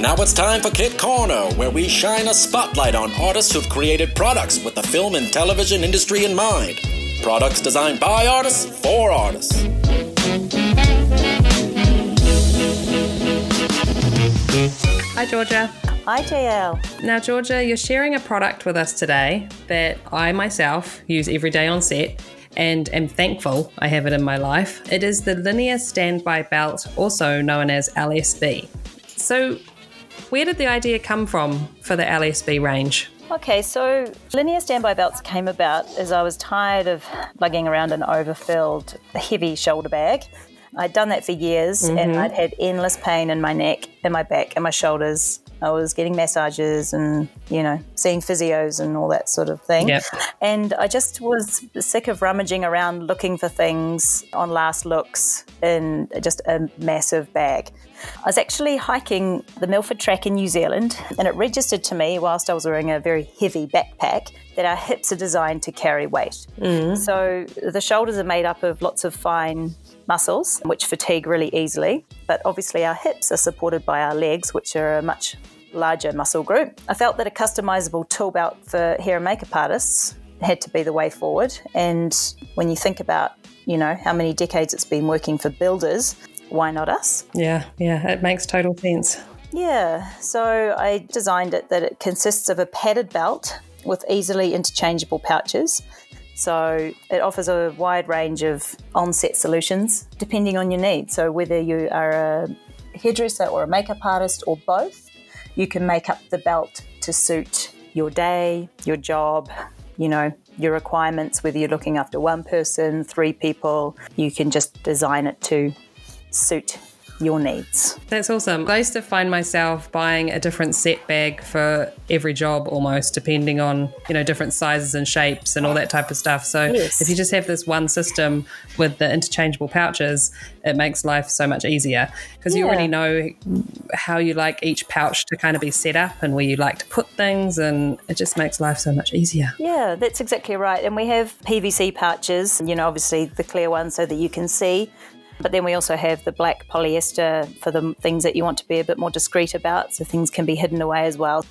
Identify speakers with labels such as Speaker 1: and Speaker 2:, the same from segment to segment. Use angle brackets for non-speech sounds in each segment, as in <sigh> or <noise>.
Speaker 1: Now it's time for Kit Corner, where we shine a spotlight on artists who've created products with the film and television industry in mind. Products designed by artists for artists.
Speaker 2: Hi, Georgia.
Speaker 3: Hi, JL.
Speaker 2: Now, Georgia, you're sharing a product with us today that I myself use every day on set and am thankful I have it in my life. It is the Linear Standby Belt, also known as LSB. So, where did the idea come from for the LSB range?
Speaker 3: Okay, so linear standby belts came about as I was tired of lugging around an overfilled, heavy shoulder bag. I'd done that for years and mm-hmm. I'd had endless pain in my neck and my back and my shoulders. I was getting massages and, you know, seeing physios and all that sort of thing.
Speaker 2: Yep.
Speaker 3: And I just was sick of rummaging around looking for things on last looks in just a massive bag. I was actually hiking the Milford Track in New Zealand, and it registered to me whilst I was wearing a very heavy backpack that our hips are designed to carry weight. Mm. So the shoulders are made up of lots of fine muscles, which fatigue really easily, but obviously our hips are supported by our legs, which are a much larger muscle group. I felt that a customizable tool belt for hair and makeup artists had to be the way forward. And when you think about, you know, how many decades it's been working for builders, why not us?
Speaker 2: Yeah, yeah, it makes total sense.
Speaker 3: Yeah, so I designed it that it consists of a padded belt with easily interchangeable pouches. So it offers a wide range of on-set solutions depending on your needs. So whether you are a hairdresser or a makeup artist or both, you can make up the belt to suit your day, your job, you know, your requirements, whether you're looking after one person, three people, you can just design it to suit your needs.
Speaker 2: That's awesome. I used to find myself buying a different set bag for every job almost, depending on, you know, different sizes and shapes and all that type of stuff. So
Speaker 3: Yes.
Speaker 2: if you just have this one system with the interchangeable pouches, it makes life so much easier because you already know how you like each pouch to kind of be set up and where you like to put things, and it just makes life so much easier.
Speaker 3: Yeah, that's exactly right. And we have PVC pouches, you know, obviously the clear ones so that you can see. But then we also have the black polyester for the things that you want to be a bit more discreet about, so things can be hidden away as well.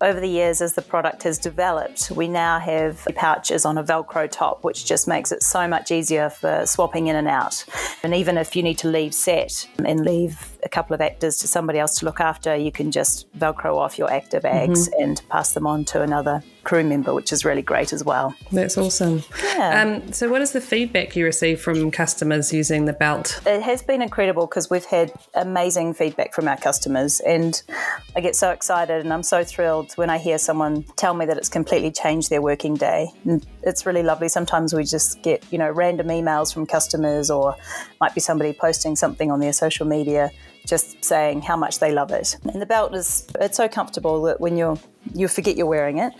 Speaker 3: Over the years, as the product has developed, we now have pouches on a Velcro top, which just makes it so much easier for swapping in and out. And even if you need to leave set and leave a couple of actors to somebody else to look after, you can just Velcro off your actor bags and pass them on to another crew member, which is really great as well.
Speaker 2: That's awesome.
Speaker 3: Yeah.
Speaker 2: Um, so, what is the feedback you receive from customers using the belt?
Speaker 3: It has been incredible because we've had amazing feedback from our customers, and I get so excited and I'm so thrilled when I hear someone tell me that it's completely changed their working day. And it's really lovely. Sometimes we just get you know random emails from customers, or might be somebody posting something on their social media. Just saying how much they love it, and the belt is—it's so comfortable that when you're you forget you're wearing it,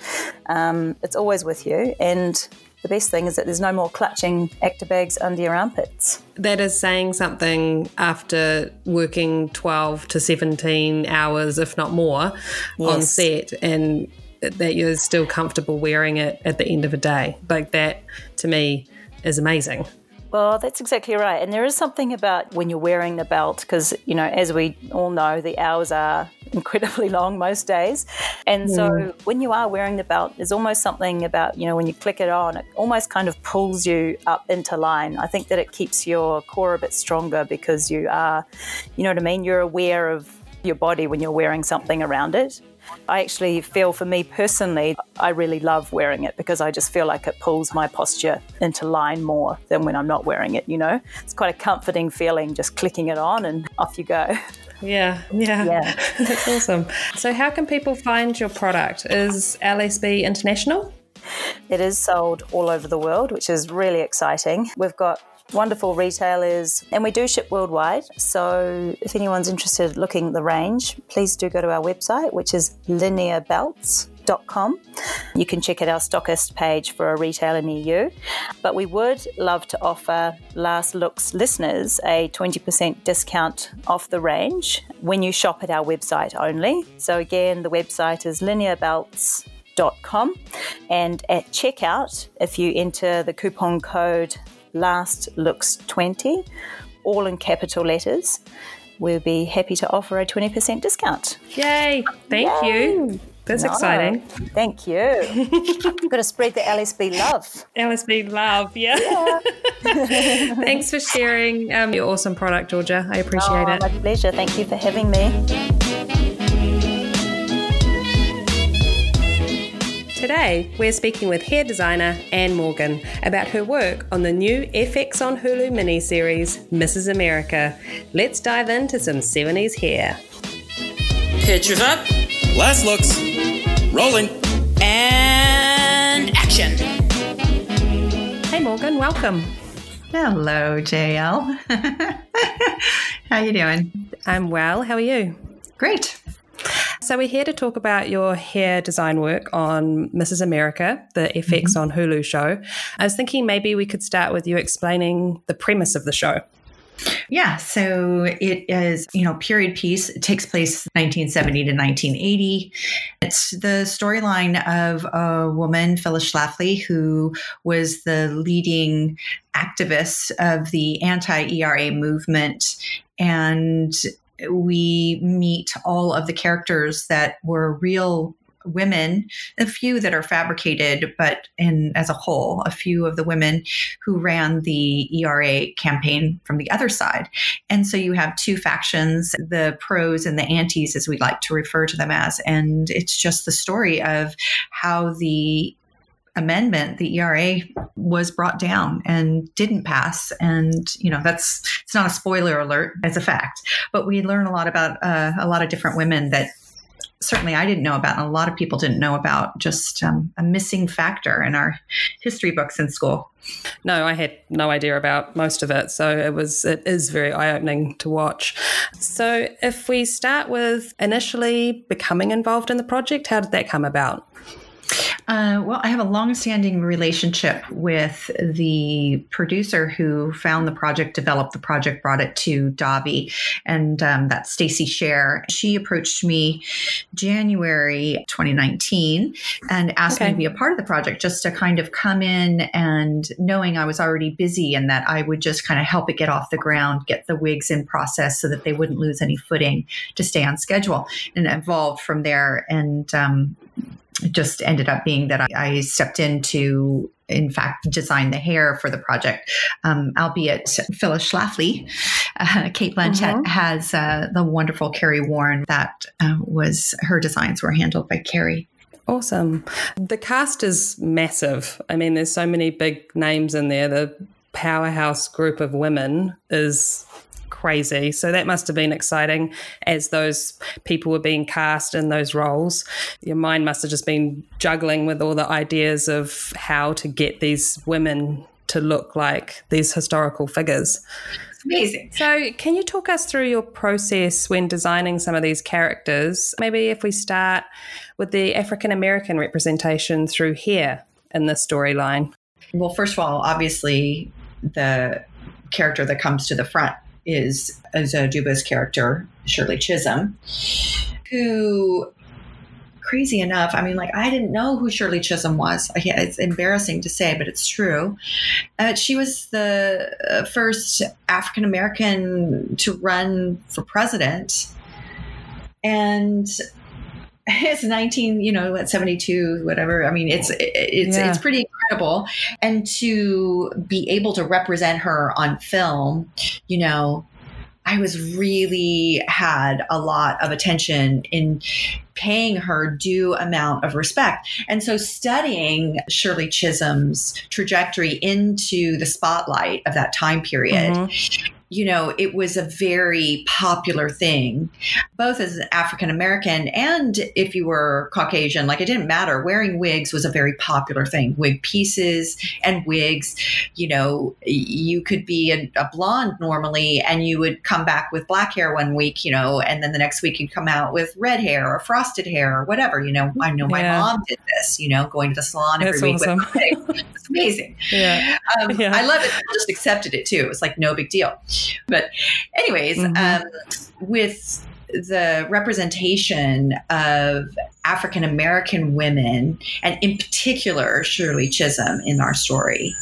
Speaker 3: um, it's always with you. And the best thing is that there's no more clutching actor bags under your armpits.
Speaker 2: That is saying something after working 12 to 17 hours, if not more, on set, and that you're still comfortable wearing it at the end of a day. Like that, to me, is amazing.
Speaker 3: Well, that's exactly right. And there is something about when you're wearing the belt, because, you know, as we all know, the hours are <laughs> incredibly long most days. And so mm. when you are wearing the belt, there's almost something about, you know, when you click it on, it almost kind of pulls you up into line. I think that it keeps your core a bit stronger because you are, you know what I mean? You're aware of your body when you're wearing something around it. I actually feel for me personally, I really love wearing it because I just feel like it pulls my posture into line more than when I'm not wearing it, you know? It's quite a comforting feeling just clicking it on and off you go.
Speaker 2: Yeah, yeah.
Speaker 3: Yeah. <laughs>
Speaker 2: That's awesome. So, how can people find your product? Is LSB international?
Speaker 3: It is sold all over the world, which is really exciting. We've got wonderful retailers, and we do ship worldwide. So if anyone's interested looking at the range, please do go to our website, which is linearbelts.com. You can check out our stockist page for a retailer near you. But we would love to offer Last Looks listeners a 20% discount off the range when you shop at our website only. So again, the website is linearbelts.com. And at checkout, if you enter the coupon code last looks 20, all in capital letters, we'll be happy to offer a 20% discount.
Speaker 2: Yay! Thank Yay. you. That's no, exciting.
Speaker 3: Thank you. <laughs> Got to spread the LSB love.
Speaker 2: LSB love, yeah. yeah. <laughs> Thanks for sharing um, your awesome product, Georgia. I appreciate oh, it.
Speaker 3: My pleasure. Thank you for having me.
Speaker 2: Today, we're speaking with hair designer Anne Morgan about her work on the new FX on Hulu miniseries, Mrs. America. Let's dive into some 70s hair.
Speaker 1: Pictures up. Last looks. Rolling.
Speaker 4: And action.
Speaker 2: Hey, Morgan, welcome.
Speaker 5: Hello, JL. <laughs> How you doing?
Speaker 2: I'm well. How are you?
Speaker 5: Great.
Speaker 2: So, we're here to talk about your hair design work on Mrs. America, the FX mm-hmm. on Hulu show. I was thinking maybe we could start with you explaining the premise of the show.
Speaker 5: Yeah, so it is, you know, period piece. It takes place 1970 to 1980. It's the storyline of a woman, Phyllis Schlafly, who was the leading activist of the anti-ERA movement and we meet all of the characters that were real women, a few that are fabricated, but in as a whole, a few of the women who ran the ERA campaign from the other side. And so you have two factions, the pros and the antis, as we like to refer to them as. And it's just the story of how the amendment, the ERA was brought down and didn't pass. And, you know, that's, it's not a spoiler alert, it's a fact. But we learn a lot about uh, a lot of different women that certainly I didn't know about, and a lot of people didn't know about, just um, a missing factor in our history books in school.
Speaker 2: No, I had no idea about most of it, so it was it is very eye opening to watch. So, if we start with initially becoming involved in the project, how did that come about?
Speaker 5: Uh, well, I have a long-standing relationship with the producer who found the project, developed the project, brought it to Dahvi, and um, that's Stacey Sher. She approached me January 2019 and asked okay. me to be a part of the project, just to kind of come in and knowing I was already busy and that I would just kind of help it get off the ground, get the wigs in process so that they wouldn't lose any footing to stay on schedule, and evolved from there. And um, just ended up being that I, I stepped into in fact, design the hair for the project. Um, albeit Phyllis Schlafly, uh, Cate Blanchett mm-hmm. has uh, the wonderful Kerry Warn. That uh, was her designs were handled by Carrie.
Speaker 2: Awesome. The cast is massive. I mean, there's so many big names in there. The powerhouse group of women is crazy. So that must have been exciting as those people were being cast in those roles. Your mind must have just been juggling with all the ideas of how to get these women to look like these historical figures.
Speaker 5: amazing.
Speaker 2: So, can you talk us through your process when designing some of these characters? Maybe if we start with the African American representation through here in the storyline.
Speaker 5: Well, first of all, obviously, the character that comes to the front is Aduba's character, Shirley Chisholm, who crazy enough, I mean, like, I didn't know who Shirley Chisholm was. It's embarrassing to say, but it's true. Uh, she was the uh, first African American to run for president. And <laughs> it's 19 you know at 72 whatever i mean it's it's yeah. it's pretty incredible and to be able to represent her on film you know I was really had a lot of attention in paying her due amount of respect. And so studying Shirley Chisholm's trajectory into the spotlight of that time period, mm-hmm you know, it was a very popular thing, both as an African American and if you were Caucasian. Like it didn't matter. Wearing wigs was a very popular thing. Wig pieces and wigs. You know, you could be a, a blonde normally, and you would come back with black hair one week. You know, and then the next week you'd come out with red hair or frosted hair or whatever. You know, I know my
Speaker 2: Yeah.
Speaker 5: mom did this. You know, going to the salon every
Speaker 2: That's
Speaker 5: week
Speaker 2: awesome.
Speaker 5: with. It's amazing. <laughs>
Speaker 2: Yeah.
Speaker 5: Um,
Speaker 2: Yeah.
Speaker 5: I love it. People just accepted it too. It was like no big deal. <laughs> But, anyways,
Speaker 2: Mhm.
Speaker 5: um, with the representation of African American women, and in particular Shirley Chisholm in our story,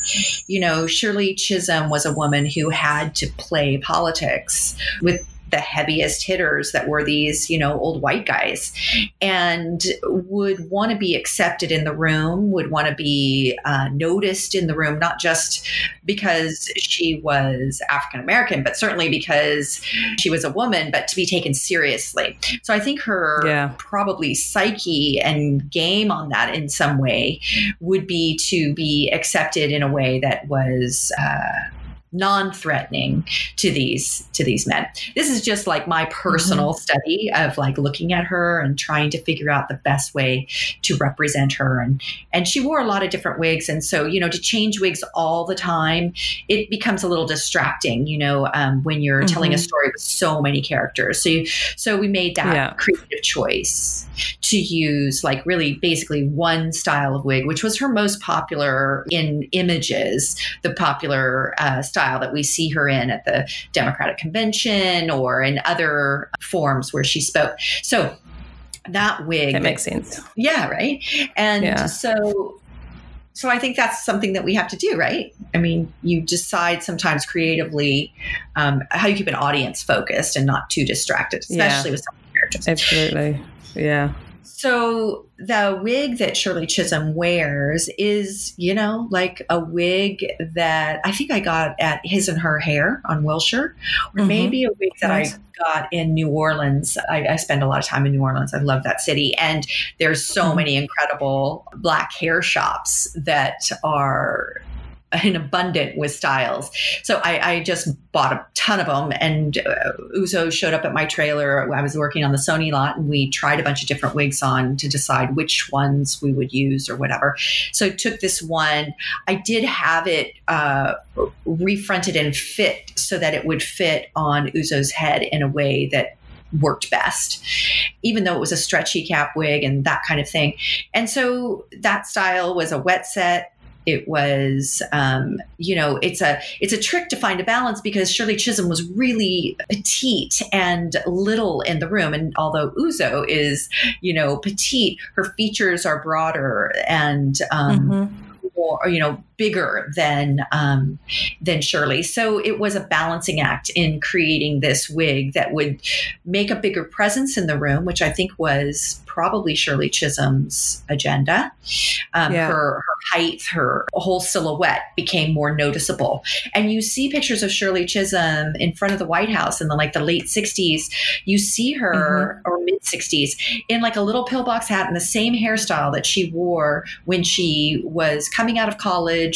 Speaker 5: you know, Shirley Chisholm was a woman who had to play politics with the heaviest hitters that were these, you know, old white guys and would want to be accepted in the room, would want to be uh, noticed in the room, not just because she was African American, but certainly because she was a woman, but to be taken seriously. So I think her
Speaker 2: Yeah.
Speaker 5: probably psyche and game on that in some way would be to be accepted in a way that was. Uh, non-threatening to these to these men. This is just like my personal study of like looking at her and trying to figure out the best way to represent her. And and she wore a lot of different wigs. And so you know to change wigs all the time it becomes a little distracting you know um, when you're telling a
Speaker 2: Mhm.
Speaker 5: story with so many characters. So you, so we made that
Speaker 2: Yeah.
Speaker 5: creative choice to use like really basically one style of wig which was her most popular in images the popular uh, style that we see her in at the democratic convention or in other forms where she spoke so that wig
Speaker 2: That makes sense.
Speaker 5: yeah, right. And
Speaker 2: Yeah.
Speaker 5: so so I think that's something that we have to do, right? I mean, you decide sometimes creatively um, how you keep an audience focused and not too distracted,
Speaker 2: Yeah.
Speaker 5: especially with some characters.
Speaker 2: Absolutely. Yeah.
Speaker 5: So the wig that Shirley Chisholm wears is, you know, like a wig that I think I got at His and Her Hair on Wilshire, or
Speaker 2: Mhm.
Speaker 5: maybe a wig that
Speaker 2: Nice.
Speaker 5: I got in New Orleans. I, I spend a lot of time in New Orleans. I love that city, and there's so
Speaker 2: Mhm.
Speaker 5: many incredible black hair shops that are in abundant with styles. So I, I just bought a ton of them, and uh, Uzo showed up at my trailer. I was working on the Sony lot, and we tried a bunch of different wigs on to decide which ones we would use or whatever. So I took this one. I did have it uh, refronted and fit so that it would fit on Uzo's head in a way that worked best even though it was a stretchy cap wig and that kind of thing and so that style was a wet set it was um, you know it's a it's a trick to find a balance because shirley chisholm was really petite and little in the room and although uzo is you know petite her features are broader and um,
Speaker 2: Mhm.
Speaker 5: more, you know, bigger than um, than Shirley. So it was a balancing act in creating this wig that would make a bigger presence in the room, which I think was probably Shirley Chisholm's agenda. Um,
Speaker 2: Yeah.
Speaker 5: Her her height, her whole silhouette became more noticeable, and you see pictures of Shirley Chisholm in front of the White House in the like the late '60s. You see her or mid '60s in like a little pillbox hat and the same hairstyle that she wore when she was coming out of college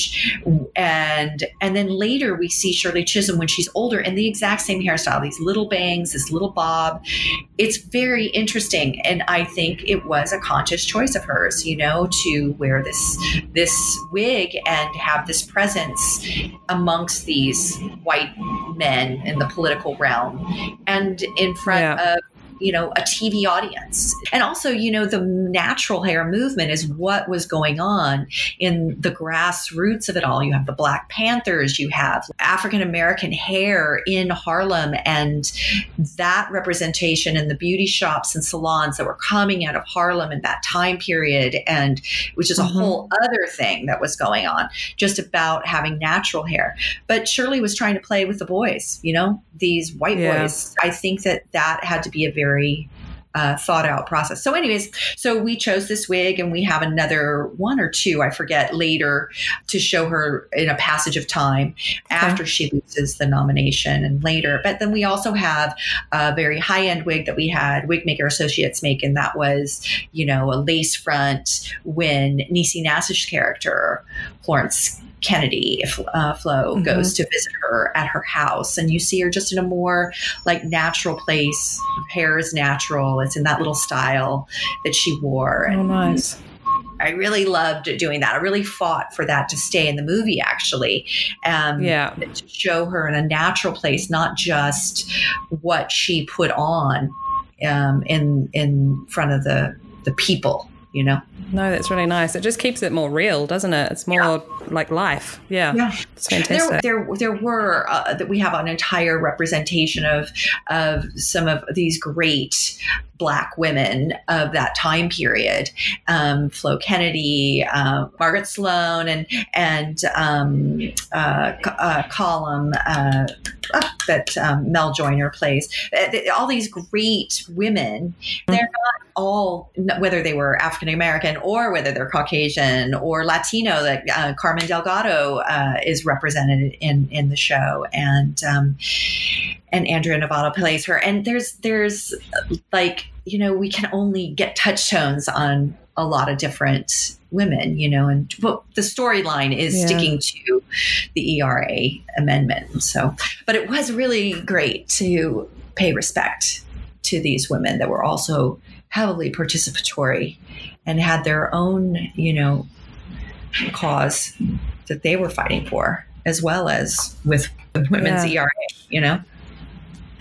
Speaker 5: and and then later we see Shirley Chisholm when she's older in the exact same hairstyle these little bangs this little bob it's very interesting and I think it was a conscious choice of hers you know to wear this this wig and have this presence amongst these white men in the political realm and in front
Speaker 2: Yeah.
Speaker 5: of you know a TV audience and also you know the natural hair movement is what was going on in the grassroots of it all you have the black panthers you have african american hair in harlem and that representation in the beauty shops and salons that were coming out of harlem in that time period and which is a
Speaker 2: Mhm.
Speaker 5: whole other thing that was going on just about having natural hair but shirley was trying to play with the boys you know these white
Speaker 2: Yeah.
Speaker 5: boys i think that that had to be a very uh, thought out process. So, anyways, so we chose this wig, and we have another one or two, I forget, later to show her in a passage of time after she loses the nomination and later. But then we also have a very high end wig that we had Wig Maker Associates make, and that was, you know, a lace front when Niecy Nash's character, Florence Kennedy, uh, Flo,
Speaker 2: Mhm.
Speaker 5: goes to visit her at her house, and you see her just in a more like natural place. Her hair is natural; it's in that little style that she wore.
Speaker 2: Oh,
Speaker 5: And
Speaker 2: nice.
Speaker 5: I really loved doing that. I really fought for that to stay in the movie, actually. Um,
Speaker 2: Yeah.
Speaker 5: to show her in a natural place, not just what she put on um, in in front of the the people. You know.
Speaker 2: No, that's really nice. It just keeps it more real, doesn't it? It's more like life. Yeah.
Speaker 5: Yeah.
Speaker 2: It's fantastic.
Speaker 5: there, there were uh, that we have an entire representation of of some of these great black women of that time period. Um, Flo Kennedy, uh, Margaret Sloan, and and um, uh, uh, Colom uh, uh, that um, Mel Joyner plays. Uh, All these great women. They're not all whether they were African American or whether they're Caucasian or Latino. Like uh, Carmen Delgado uh, is represented in in the show, and um, and Andrea Novato plays her. And there's there's like you know we can only get touchstones on a lot of different women, you know, and well, the storyline is
Speaker 2: Yeah.
Speaker 5: sticking to the ERA amendment. So, but it was really great to pay respect to these women that were also heavily participatory and had their own, you know, cause that they were fighting for, as well as with women's
Speaker 2: Yeah.
Speaker 5: ERA, you know?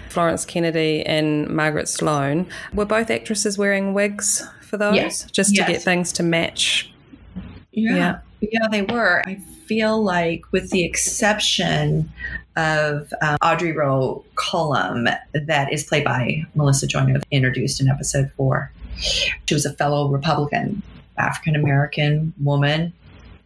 Speaker 2: Florence Kennedy and Margaret Sloan were both actresses wearing wigs for those,
Speaker 5: Yes.
Speaker 2: just to get things to match.
Speaker 5: Yeah. Yeah, they were. I feel like, with the exception of um, Audrey Rowe Colom, that is played by Melissa Joyner, introduced in episode four. She was a fellow Republican, African American woman.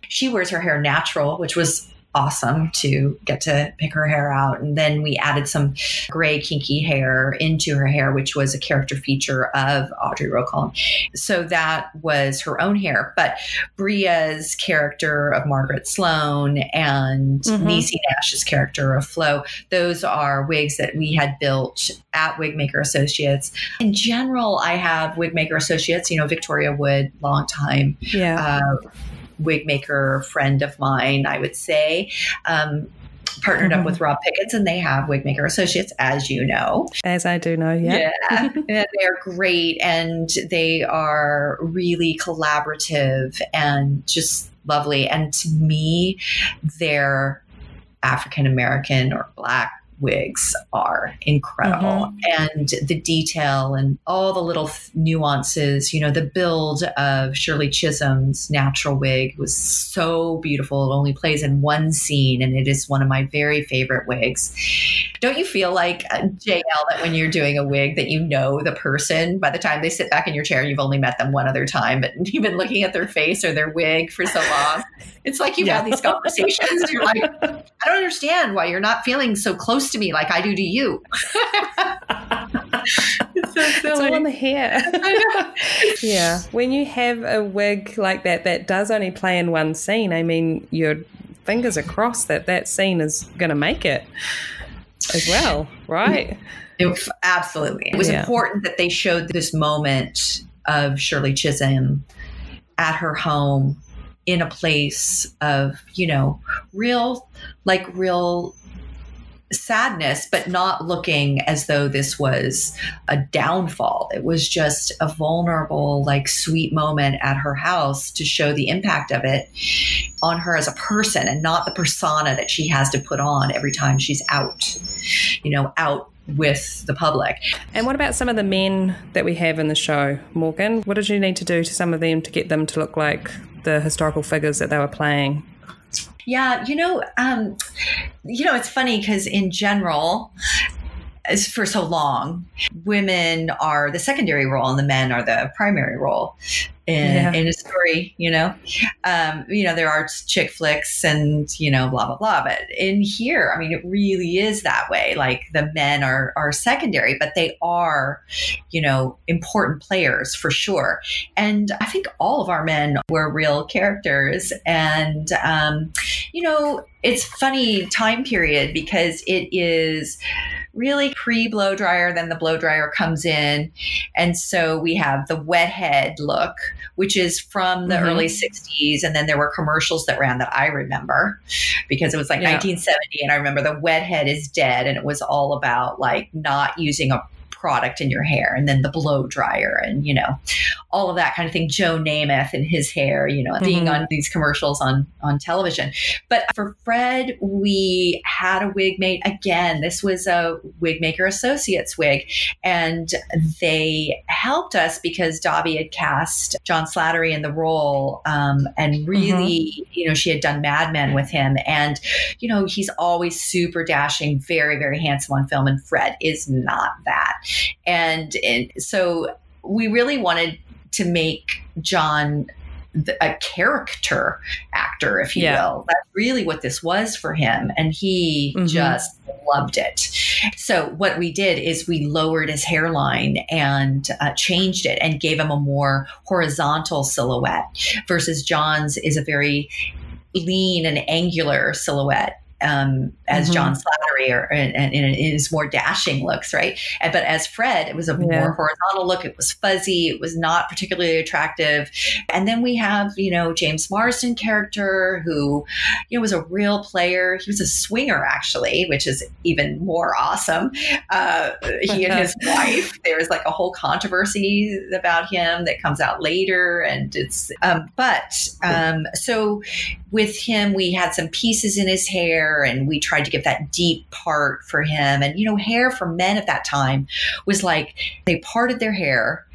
Speaker 5: She wears her hair natural, which was awesome to get to pick her hair out. And then we added some gray, kinky hair into her hair, which was a character feature of Audrey Rowe So that was her own hair. But Bria's character of Margaret Sloan and
Speaker 2: Mhm.
Speaker 5: Niecy Nash's character of Flo, those are wigs that we had built at Wigmaker Associates. In general, I have Wigmaker Associates, you know, Victoria Wood, long time
Speaker 2: Yeah.
Speaker 5: uh, wig maker friend of mine, I would say. Um, partnered up with Rob Pickens, and they have Wigmaker Associates, as you know.
Speaker 2: As I do know, yeah.
Speaker 5: Yeah. <laughs> they're great, and they are really collaborative and just lovely. And to me, their African American or Black wigs are incredible. And the detail and all the little nuances you know the build of shirley chisholm's natural wig was so beautiful. It only plays in one scene and it is one of my very favorite wigs. Don't you feel like uh, jl that when you're doing a wig that you know the person by the time they sit back in your chair you've only met them one other time but <laughs> you've been looking at their face or their wig for so long it's like you've
Speaker 2: Yeah.
Speaker 5: had these conversations you're like <laughs> i don't understand why you're not feeling so close to me like i do to you it's so
Speaker 2: It's all in the hair. <laughs> yeah. When you have a wig like that that does only play in one scene, I mean, your fingers are crossed that that scene is going to make it as well, right? <laughs>
Speaker 5: It- absolutely. It was
Speaker 2: Yeah.
Speaker 5: important that they showed this moment of Shirley Chisholm at her home in a place of, you know, real, like real sadness, but not looking as though this was a downfall. It was just a vulnerable, like sweet moment at her house to show the impact of it on her as a person and not the persona that she has to put on every time she's out, you know, out with the public.
Speaker 2: And what about some of the men that we have in the show, Morgan? What did you need to do to some of them to get them to look like the historical figures that they were playing?
Speaker 5: Yeah, you know, um, you know, it's funny because in general, as for so long, women are the secondary role and the men are the primary role in,
Speaker 2: Yeah.
Speaker 5: in a story. You know, um, you know, there are chick flicks and you know, blah blah blah. But in here, I mean, it really is that way. Like the men are are secondary, but they are, you know, important players for sure. And I think all of our men were real characters, and um, you know, it's funny time period because it is really pre blow dryer. Then the blow dryer comes in. And so we have the wet head look, which is from the mm-hmm. early 60s. And then there were commercials that ran that I remember because it was like yeah. 1970. And I remember the wet head is dead. And it was all about like not using a product in your hair and then the blow dryer and you know all of that kind of thing. Joe namath and his hair you know mm-hmm. being on these commercials on on television. But for fred we had a wig made. Again this was a wig maker associates wig. And they helped us because Dahvi had cast john slattery in the role um, and really mm-hmm. you know she had done mad men with him. And you know he's always super dashing very very handsome on film. And fred is not that and, and so we really wanted to make John a character actor, if you yeah. will. That's really what this was for him. And he mm-hmm. just loved it. So, what we did is we lowered his hairline and uh, changed it and gave him a more horizontal silhouette versus John's is a very lean and angular silhouette um, as mm-hmm. John Slattery or and, and, in his more dashing looks, right? And, but as Fred, it was a yeah. more horizontal look. It was fuzzy. It was not particularly attractive. And then we have you know James Marsden character who you know was a real player. He was a swinger actually, which is even more awesome. Uh, he and his <laughs> wife. There's like a whole controversy about him that comes out later, and it's um, but um, so with him we had some pieces in his hair hair and we tried to give that deep part for him. And, you know, hair for men at that time was like they parted their hair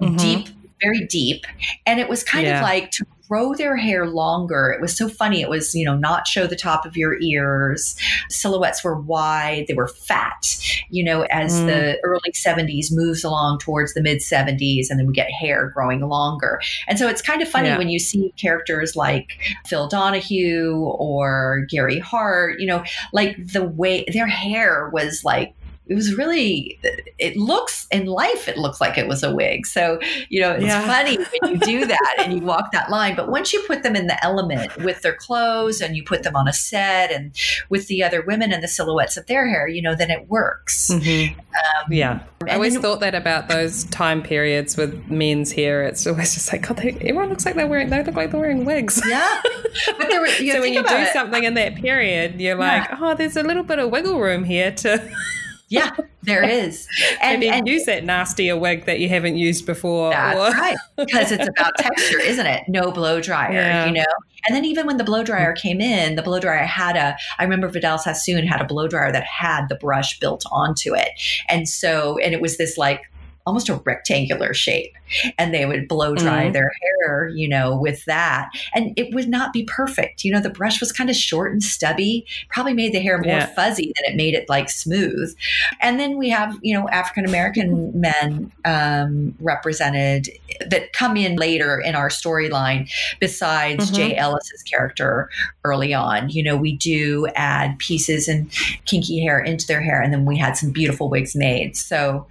Speaker 5: mm-hmm. deep, very deep. And it was kind yeah. of like to grow their hair longer. It was so funny. It was, you know, not show the top of your ears. Silhouettes were wide, they were fat. You know, as mm. the early 70s moves along towards the mid 70s, and then we get hair growing longer. And so it's kind of funny yeah. when you see characters like Phil Donahue or Gary Hart, you know, like the way their hair was like it was really it looks in life it looks like it was a wig so you know it's yeah. funny when you do <laughs> that and you walk that line but once you put them in the element with their clothes and you put them on a set and with the other women and the silhouettes of their hair you know then it works
Speaker 2: mm-hmm. um, yeah i always then, thought that about those time periods with men's hair it's always just like god they, everyone looks like they're wearing they look like they're wearing wigs
Speaker 5: yeah but there were, <laughs>
Speaker 2: so when you do it. something in that period you're like yeah. oh there's a little bit of wiggle room here to
Speaker 5: yeah, there is. <laughs>
Speaker 2: And, and, and use that nastier wig that you haven't used before.
Speaker 5: That's or- right. Because it's about texture, isn't it? No blow dryer, yeah. you know? And then even when the blow dryer mm. came in, the blow dryer had a, I remember Vidal Sassoon had a blow dryer that had the brush built onto it. And so, and it was this like almost a rectangular shape and they would blow dry mm-hmm. their hair, you know, with that. And it would not be perfect. You know, the brush was kind of short and stubby, probably made the hair more yeah. fuzzy than it made it like smooth. And then we have, you know, African American men um, represented that come in later in our storyline besides mm-hmm. Jay Ellis's character early on. You know, we do add pieces and kinky hair into their hair, and then we had some beautiful wigs made. So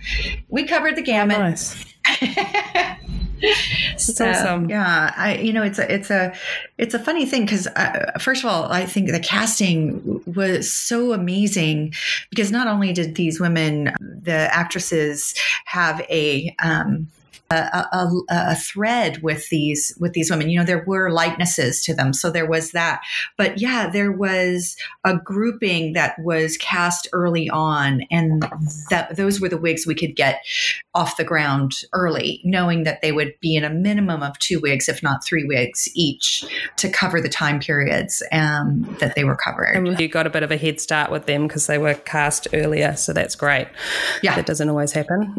Speaker 5: we covered the gamut.
Speaker 2: Nice. <laughs>
Speaker 5: so, awesome. Yeah, I you know it's a it's a it's a funny thing because uh, first of all, I think the casting was so amazing because not only did these women, the actresses, have a um, a, a, a, thread with these with these women. You know, there were likenesses to them, so there was that. But yeah, there was a grouping that was cast early on, and that those were the wigs we could get off the ground early, knowing that they would be in a minimum of two wigs, if not three wigs each, to cover the time periods um, that they were covered.
Speaker 2: And you got a bit of a head start with them because they were cast earlier, so that's great. Yeah, that doesn't always happen.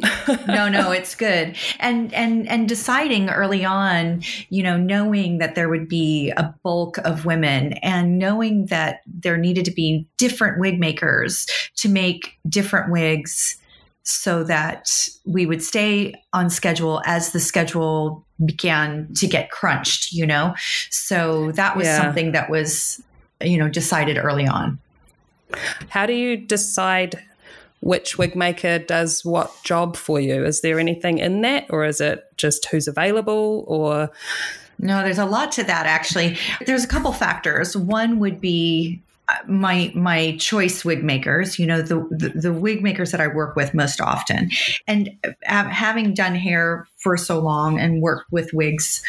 Speaker 5: no, no, <laughs> it's good. And and and and deciding early on you know knowing that there would be a bulk of women and knowing that there needed to be different wig makers to make different wigs so that we would stay on schedule as the schedule began to get crunched you know so that was yeah. something that was you know decided early on
Speaker 2: how do you decide which wig maker does what job for you. Is there anything in that, or is it just who's available, or
Speaker 5: No, there's a lot to that actually. There's a couple factors. One would be uh, my my choice wig makers you know the, the, the wig makers that i work with most often and uh, having done hair for so long and worked with wigs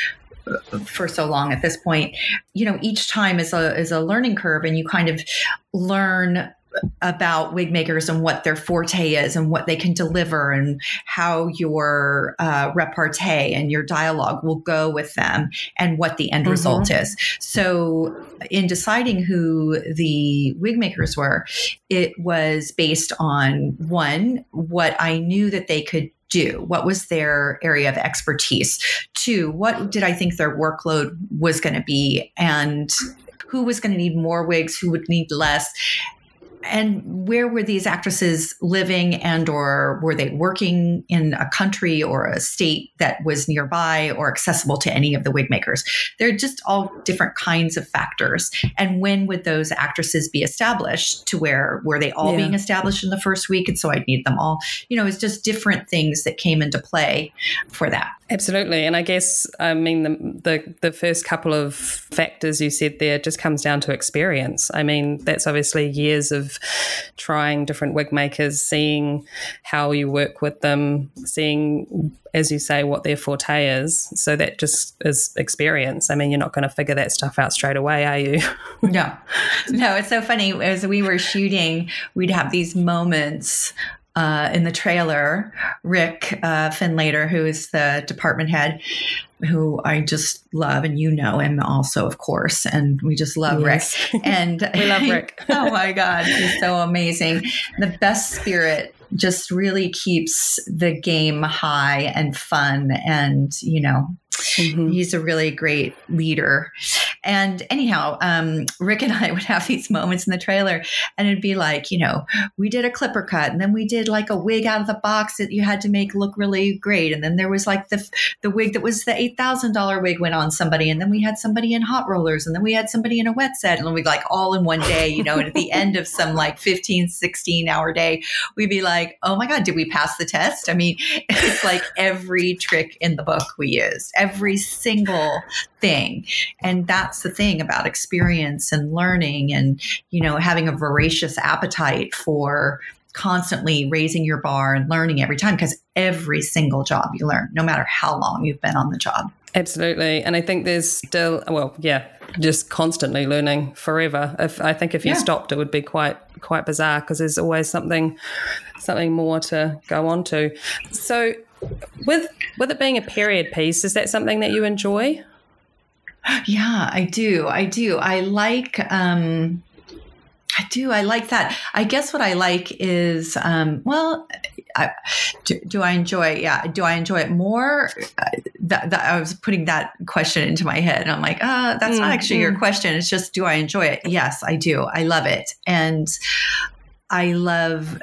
Speaker 5: uh, for so long at this point you know each time is a is a learning curve and you kind of learn about wig makers and what their forte is and what they can deliver and how your uh, repartee and your dialogue will go with them and what the end mm-hmm. result is. So, in deciding who the wig makers were, it was based on one, what I knew that they could do? What was their area of expertise? Two, what did I think their workload was going to be? And who was going to need more wigs, who would need less? And where were these actresses living and or were they working in a country or a state that was nearby or accessible to any of the wig makers? They're just all different kinds of factors. And when would those actresses be established to where were they all yeah. being established in the first week? And so i'd need them all. You know it's just different things that came into play for that
Speaker 2: absolutely and i guess i mean the, the the first couple of factors you said there just comes down to experience i mean that's obviously years of trying different wig makers, seeing how you work with them, seeing, as you say, what their forte is. So that just is experience. I mean, you're not going to figure that stuff out straight away, are you?
Speaker 5: no, no. It's so funny. As we were shooting, we'd have these moments uh, in the trailer, Rick uh, Findlater, who is the department head, who I just love, and you know him also, of course, and we just love yes.
Speaker 2: Rick. <laughs> And we love <laughs> Rick.
Speaker 5: oh my God, he's so amazing. The best spirit just really keeps the game high and fun, and you know, mm-hmm. he's a really great leader. And anyhow, um, Rick and <laughs> I would have these moments in the trailer, and it'd be like, you know, we did a clipper cut, and then we did like a wig out of the box that you had to make look really great, and then there was like the the wig that was the eight thousand dollar wig went on somebody, and then we had somebody in hot rollers, and then we had somebody in a wet set, and we'd like all in one day, you know. and at the end of some like 15, 16 hour day, we'd be like, oh my god, did we pass the test? I mean, <laughs> it's like every trick in the book we used, every single thing, and that's that's the thing about experience and learning and you know having a voracious appetite for constantly raising your bar and learning every time because every single job you learn no matter how long you've been on the job.
Speaker 2: Absolutely. And i think there's still well yeah just constantly learning forever. If i think if you yeah. stopped it would be quite quite bizarre because there's always something something more to go on to. So with with it being a period piece is that something that you enjoy
Speaker 5: yeah, I do. I do. I like um I do. I like that. I guess what I like is, um, well, I, do, do, I enjoy? Yeah, do I enjoy it more? Uh, that, that, I was putting that question into my head, and I'm like, uh, that's mm, not actually mm. your question. It's just, do I enjoy it? Yes, I do. I love it, and I love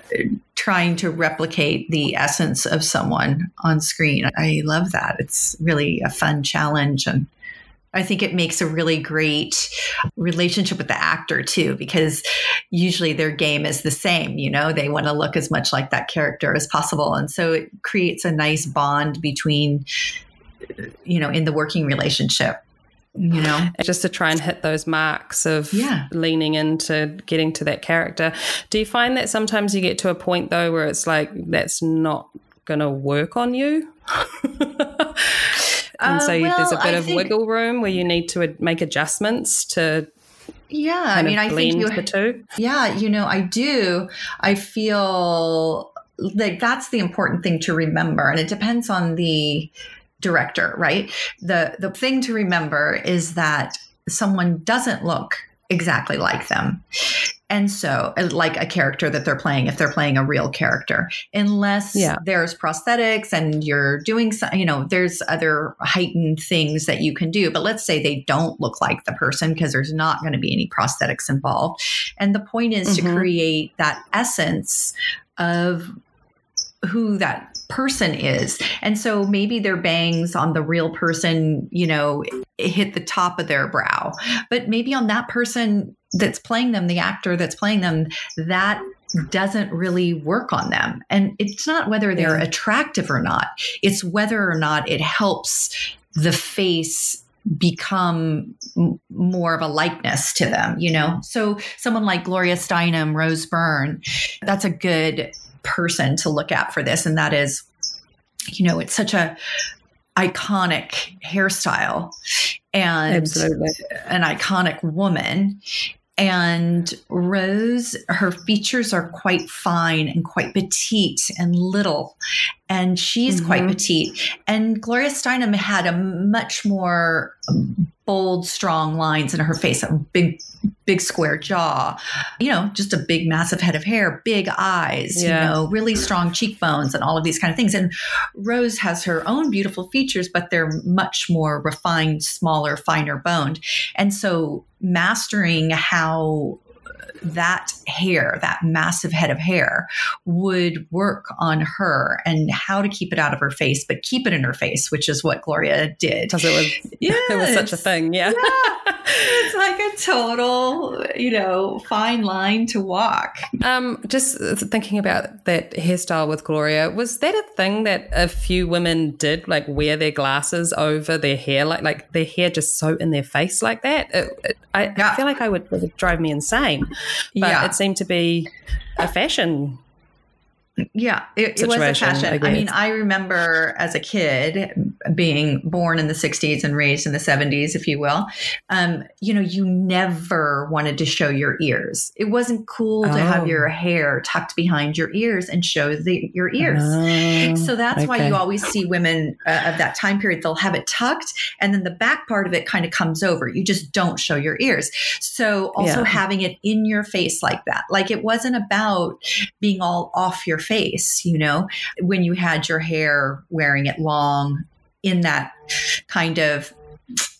Speaker 5: trying to replicate the essence of someone on screen. I love that. It's really a fun challenge, and I think it makes a really great relationship with the actor too, because usually their game is the same. You know, they want to look as much like that character as possible. And so it creates a nice bond between, you know, in the working relationship you know?
Speaker 2: Just to try and hit those marks of yeah. leaning into getting to that character. Do you find that sometimes you get to a point though where it's like that's not going to work on you? <laughs> And so uh, well, there's a bit I of think, wiggle room where you need to make adjustments to
Speaker 5: yeah i mean i think you
Speaker 2: the two.
Speaker 5: yeah you know i do. I feel like that's the important thing to remember. And it depends on the director right? The the thing to remember is that someone doesn't look exactly like them. And so like a character that they're playing if they're playing a real character. Unless yeah. there's prosthetics and you're doing some, you know there's other heightened things that you can do. But let's say they don't look like the person because there's not going to be any prosthetics involved. And the point is mm-hmm. to create that essence of who that person is. And so maybe their bangs on the real person, you know, hit the top of their brow. But maybe on that person, that's playing them, the actor that's playing them, that doesn't really work on them. And it's not whether they're attractive or not, it's whether or not it helps the face become m- more of a likeness to them, you know? So someone like Gloria Steinem, Rose Byrne, that's a good person to look at for this. And that is, you know, it's such a iconic hairstyle and
Speaker 2: Absolutely.
Speaker 5: an iconic woman. And Rose, her features are quite fine and quite petite and little. And she's quite
Speaker 2: Mhm.
Speaker 5: petite. And Gloria Steinem had a much more bold, strong lines in her face, a big, big square jaw, you know, just a big, massive head of hair, big eyes,
Speaker 2: Yeah.
Speaker 5: you know, really strong cheekbones and all of these kind of things. And Rose has her own beautiful features, but they're much more refined, smaller, finer boned. And so mastering how that hair, that massive head of hair, would work on her and how to keep it out of her face, but keep it in her face, which is what Gloria did.
Speaker 2: Because it was <laughs> it was such a thing. Yeah.
Speaker 5: Yeah. <laughs> It's like a total, you know, fine line to walk.
Speaker 2: Um, just thinking about that hairstyle with Gloria, was that a thing that a few women did, like wear their glasses over their hair, like like their hair just so in their face like that? It, it- I, I feel like I would, it would drive me insane, but
Speaker 5: Yeah.
Speaker 2: it seemed to be a fashion.
Speaker 5: Yeah, it, it was a fashion.
Speaker 2: I
Speaker 5: I, mean. I remember as a kid being born in the 60s and raised in the 70s, if you will. Um, you know, you never wanted to show your ears. It wasn't cool to
Speaker 2: Oh.
Speaker 5: have your hair tucked behind your ears and show the, your ears.
Speaker 2: Oh,
Speaker 5: So that's why you always see women uh, of that time period, they'll have it tucked and then the back part of it kind of comes over. You just don't show your ears. So also
Speaker 2: Yeah.
Speaker 5: having it in your face like that, like it wasn't about being all off your face, you know, when you had your hair wearing it long in that kind of,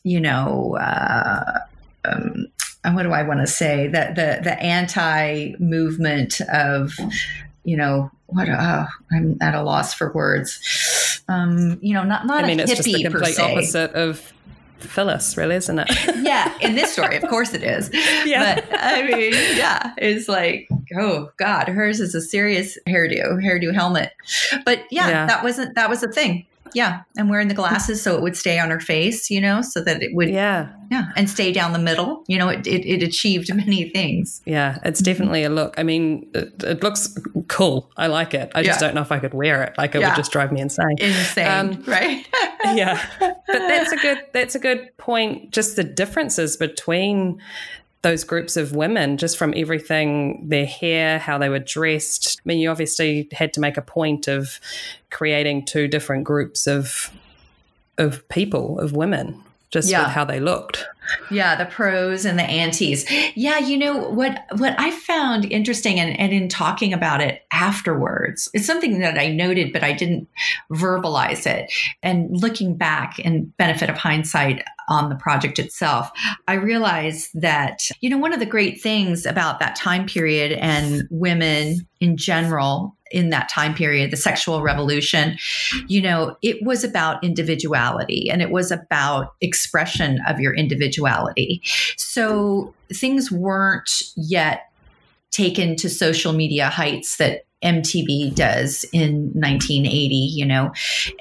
Speaker 5: you know, uh, um, what do I want to say? That the the anti movement of, you know, what? Oh, I'm at a loss for words. Um, you know, not not
Speaker 2: I mean,
Speaker 5: a
Speaker 2: it's
Speaker 5: hippie
Speaker 2: just the complete opposite of Phyllis, really, isn't it? <laughs>
Speaker 5: Yeah, in this story, of course it is. <laughs>
Speaker 2: Yeah.
Speaker 5: But I mean, yeah, it's like, oh God, hers is a serious hairdo, hairdo helmet. But yeah,
Speaker 2: Yeah.
Speaker 5: that wasn't that was the thing. Yeah, and wearing the glasses so it would stay on her face, you know, so that it would
Speaker 2: yeah.
Speaker 5: yeah, and stay down the middle. You know, it, it, it achieved <laughs> many things.
Speaker 2: Yeah, it's definitely a look. I mean, it, it looks cool. I like it. I just don't know if I could wear it. Like, it
Speaker 5: Yeah.
Speaker 2: would just drive me insane.
Speaker 5: Insane,
Speaker 2: Um,
Speaker 5: right?
Speaker 2: yeah, <laughs> but that's a good that's a good point. Just the differences between those groups of women, just from everything their hair, how they were dressed. I mean, you obviously had to make a point of creating two different groups of of people, of women, just
Speaker 5: Yeah.
Speaker 2: with how they looked.
Speaker 5: Yeah, the pros and the antis. Yeah, you know what what I found interesting and, and in talking about it afterwards, it's something that I noted, but I didn't verbalize it. And looking back and benefit of hindsight on the project itself, I realized that, you know, one of the great things about that time period and women in general in that time period, the sexual revolution, you know, it was about individuality and it was about expression of your individuality. So things weren't yet taken to social media heights that MTV does in 1980. You know,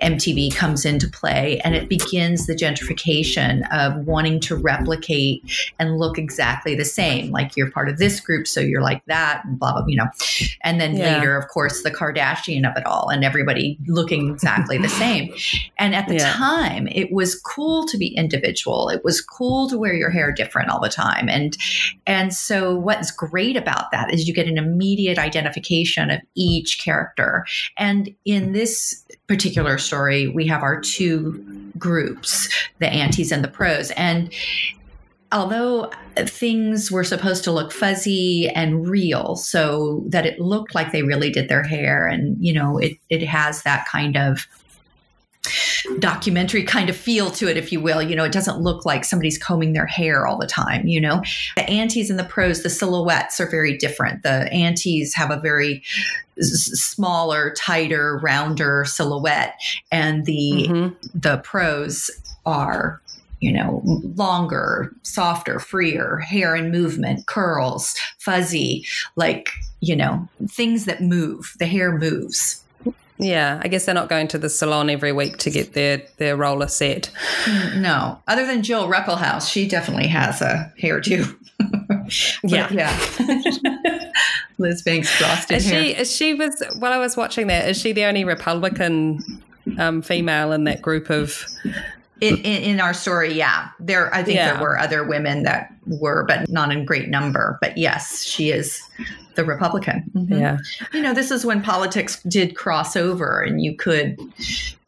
Speaker 5: MTV comes into play and it begins the gentrification of wanting to replicate and look exactly the same. Like you're part of this group, so you're like that, and blah, blah, you know. And then
Speaker 2: Yeah.
Speaker 5: later, of course, the Kardashian of it all and everybody looking exactly the same. And at the
Speaker 2: Yeah.
Speaker 5: time, it was cool to be individual. It was cool to wear your hair different all the time. And and so what's great about that is you get an immediate identification of each character. And in this particular story, we have our two groups, the antis and the pros. And although things were supposed to look fuzzy and real so that it looked like they really did their hair and you know it it has that kind of documentary kind of feel to it if you will. You know it doesn't look like somebody's combing their hair all the time you know? The antis and the pros the silhouettes are very different. The antis have a very smaller tighter rounder silhouette and the
Speaker 2: Mhm.
Speaker 5: the pros are you know longer softer freer hair and movement curls fuzzy like you know things that move the hair moves
Speaker 2: Yeah, I guess they're not going to the salon every week to get their their roller set.
Speaker 5: No, other than Jill Ruckelshaus, she definitely has a hairdo. <laughs>
Speaker 2: Yeah.
Speaker 5: yeah. <laughs> Liz Banks frosted
Speaker 2: Is
Speaker 5: hair.
Speaker 2: she? Is she was while I was watching that? Is she the only Republican um, female in that group of?
Speaker 5: In, in, in our story, yeah, there. I think
Speaker 2: Yeah.
Speaker 5: there were other women that were, but not in great number. But yes, she is the Republican. Mhm.
Speaker 2: Yeah,
Speaker 5: you know, this is when politics did cross over, and you could,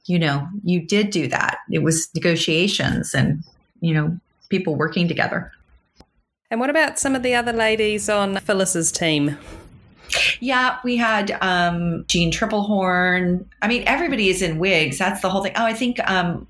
Speaker 5: you know, you did do that. It was negotiations, and you know, people working together.
Speaker 2: and what about some of the other ladies on Phyllis's team?
Speaker 5: Yeah, we had um, Jeanne Tripplehorn. I mean, everybody is in wigs. That's the whole thing. Oh, I think um,